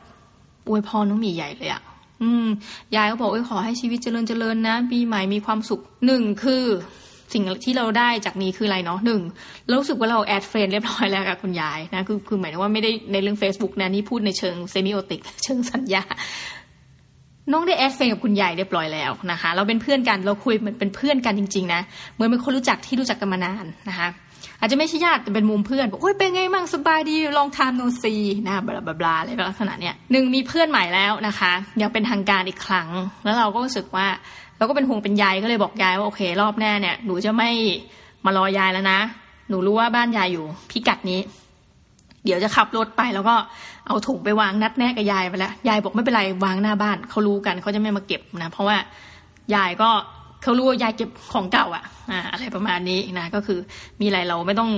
อวยพรน้องหมีใหญ่เลยอะ่ะอืมยายก็บอกว่าขอให้ชีวิตเจริญเจริญนะปีใหม่มีความสุขหนึ่งคือสิ่งที่เราได้จากนี้คืออะไรเนาะหนึ่งเรารู้สึกว่าเรา add friend เรียบร้อยแล้วกับคุณยายนะคือคือหมายถึงว่าไม่ได้ในเรื่อง Facebook นะนี่พูดในเชิง semiotic เชิงสัญญะ น้องได้ add friend กับคุณยายเรียบร้อยแล้วนะคะ เราเป็นเพื่อนกันเราคุยเหมือนเป็นเพื่อนกันจริง ๆ นะเหมือนเป็นคนรู้จักที่รู้จักกันมานานนะคะ อาจจะไม่ใช่ญาติแต่เป็นมุมเพื่อนบอกโอ้ยเป็นไงมั่งสบายดีลองทานโนซีนะ blah blah อะไรลักษณะเนี้ยหนึ่งมีเพื่อนใหม่แล้วนะคะอย่างเป็นทางการอีกครั้ง แล้วเราก็รู้สึกว่าเราก็เป็นห่วงเป็นยายก็เลยบอกยายว่าโอเค รอบหน้าเนี่ยหนูจะไม่มารอยายแล้วนะ หนูรู้ว่าบ้านยายอยู่พิกัดนี้ เดี๋ยวจะขับรถไปแล้วก็เอาถุงไปวางนัดแน่กับยายไปแล้วยายบอกไม่เป็นไรวางหน้าบ้านเขารู้กันเขาจะไม่มาเก็บนะ เพราะว่ายายก็ เขารู้ว่ายายเก็บของเก่าอะอ่าอะไรประมาณนี้นะก็คือมีอะไรเราไม่ต้อง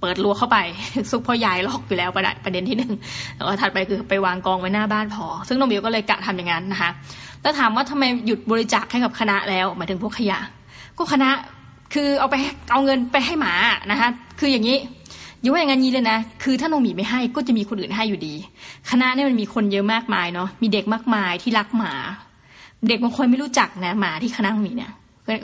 เปิดรั้วเข้าไปซุกพ่อยายล็อกอยู่แล้วประเด็นประเด็นที่หนึ่งแล้วก็ถัดไปคือไปวางกองไว้หน้าบ้านพอ ซึ่งน้องบิวก็เลยกะทำอย่างนั้นนะคะแล้วถามว่าทำไมหยุดบริจาคให้กับคณะแล้วหมายถึงพวกขยะ ก็คณะคือเอาไปเอาเงินไปให้หมานะคะคืออย่างนี้อยู่ว่าอย่างนี้เลยนะ คือถ้าน้องหมีไม่ให้ก็จะมีคนอื่นให้อยู่ดี คณะเนี่ยมันมีคนเยอะมากมายเนาะ มีเด็กมากมายที่รักหมา เด็กบางคนไม่รู้จักนะหมาที่คณะน้องหมีเนี่ย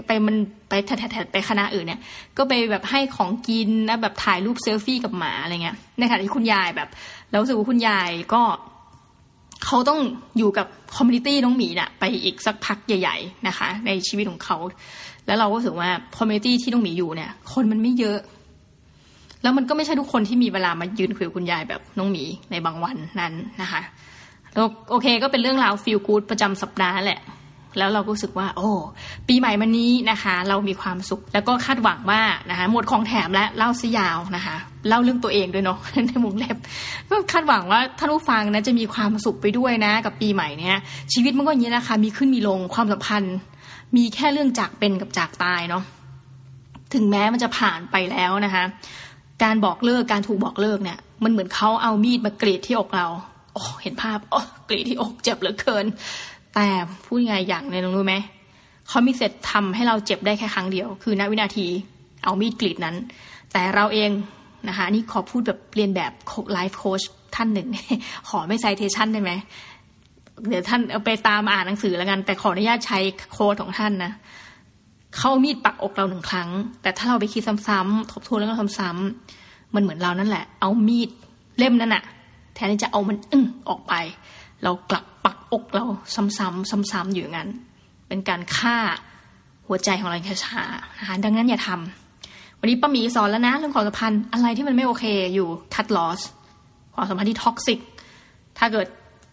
ไปมันไปแถดไปคณะอื่นเนี่ย ก็ไปแบบให้ของกินนะแบบถ่ายรูปเซลฟี่กับหมาอะไรเงี้ยในขณะที่คุณยายแบบแล้วรู้สึกว่าคุณยายก็เขาต้องอยู่กับคอมมูนิตี้น้องหมีน่ะไปอีกสักพักใหญ่ ๆนะคะ ในชีวิตของเขา แล้วเราก็รู้สึกว่าคอมมูนิตี้ที่น้องหมีอยู่เนี่ย คนมันไม่เยอะ แล้วมันก็ไม่ใช่ทุกคนที่มีเวลามายืนคุยกับคุณยายแบบน้องหมีในบางวันนั้นนะคะ โอเคก็เป็นเรื่องราวฟีลกูดประจำสัปดาห์แหละ แล้วเราก็รู้สึกว่า โอ้ ปีใหม่มันนี้นะคะ เรามีความสุข แล้วก็คาดหวังว่านะคะหมดของแถมและเล่าซะยาวนะคะ เล่าเรื่องตัวเองด้วยเนาะในมุมเล็บก็คาดหวังว่าท่านผู้ฟังนะจะมีความสุขไปด้วยนะ กับปีใหม่เนี้ยชีวิตมันก็อย่างนี้นะคะ มีขึ้นมีลงความสัมพันธ์ มีแค่เรื่องจากเป็นกับจากตายเนาะถึงแม้มันจะผ่านไปแล้วนะคะ การบอกเลิกการถูกบอกเลิกเนี่ย มันเหมือนเขาเอามีดมากรีดที่อกเรา โอ้เห็นภาพโอ้กรีดที่อกเจ็บเหลือเกิน แต่พูดยังไงอย่างนึงรู้ไหมเขามีเสร็จทำให้เราเจ็บได้แค่ครั้งเดียว คือณวินาทีเอามีดกรีดนั้น แต่เราเองนะคะนี่ขอพูดแบบเรียนแบบไลฟ์โค้ชท่านหนึ่ง ขอไม่ไซเทชันได้ไหมเดี๋ยวท่านเอาไปตามอ่านหนังสือแล้วกัน แต่ขออนุญาตใช้โค้ดของท่านนะเขามีดปักอกเราหนึ่งครั้ง แต่ถ้าเราไปคิดซ้ำๆทบทวนแล้วก็ซ้ำๆมันเหมือนเรานั่นแหละ เอามีดเล่มนั้นอะ นที่จะเอามันอึ้งออกไป เรากลับปักอกเราซ้ำๆซ้ำๆอยู่งั้น เป็นการฆ่าหัวใจของเราช้าๆนะคะดังนั้นอย่าทวันนี้ป้าหมีสอนแล้วนะเรื่องความสัมพันธ์อะไรที่มันไม่โอเคอยู่ cut loss ความสัมพันธ์ที่ toxic ถ้าเกิด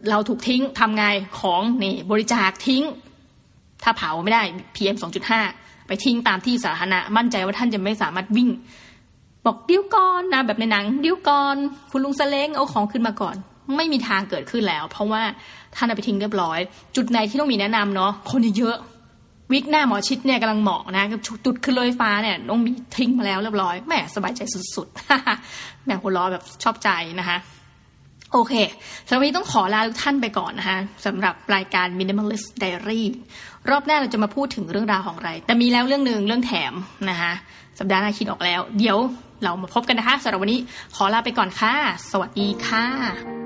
เราถูกทิ้งทำไงของนี่บริจาคทิ้ง ถ้าเผาไม่ได้ PM 2.5 ไปทิ้งตามที่สาธารณะมั่นใจว่าท่านจะไม่สามารถวิ่ง บอกเดี๋ยวก่อนนะแบบในหนังเดี๋ยวก่อนคุณลุงซาเล้งเอาของขึ้นมาก่อน ไม่มีทางเกิดขึ้นแล้ว เพราะว่าท่านเอาไปทิ้งเรียบร้อย จุดไหนที่น้องหมีแนะนำเนาะคนเยอะวิกหน้าหมอชิดเนี่ยกำลังเหมาะนะจุดขึ้นรถไฟฟ้าเนี่ยต้องมีทิ้งมาแล้วเรียบร้อยแหมสบายใจสุดๆแหมหัวล้อแบบชอบใจนะคะ โอเคสำหรับวันนี้ต้องขอลาทุกท่านไปก่อนนะคะสำหรับรายการ Minimalist Diary รอบหน้าเราจะมาพูดถึงเรื่องราวของอะไร แต่มีแล้วเรื่องหนึ่งเรื่องแถมนะคะสัปดาห์หน้าคิดออกแล้ว เดี๋ยว เรามาพบกันนะคะสำหรับวันนี้ขอลาไปก่อนค่ะ สวัสดีค่ะ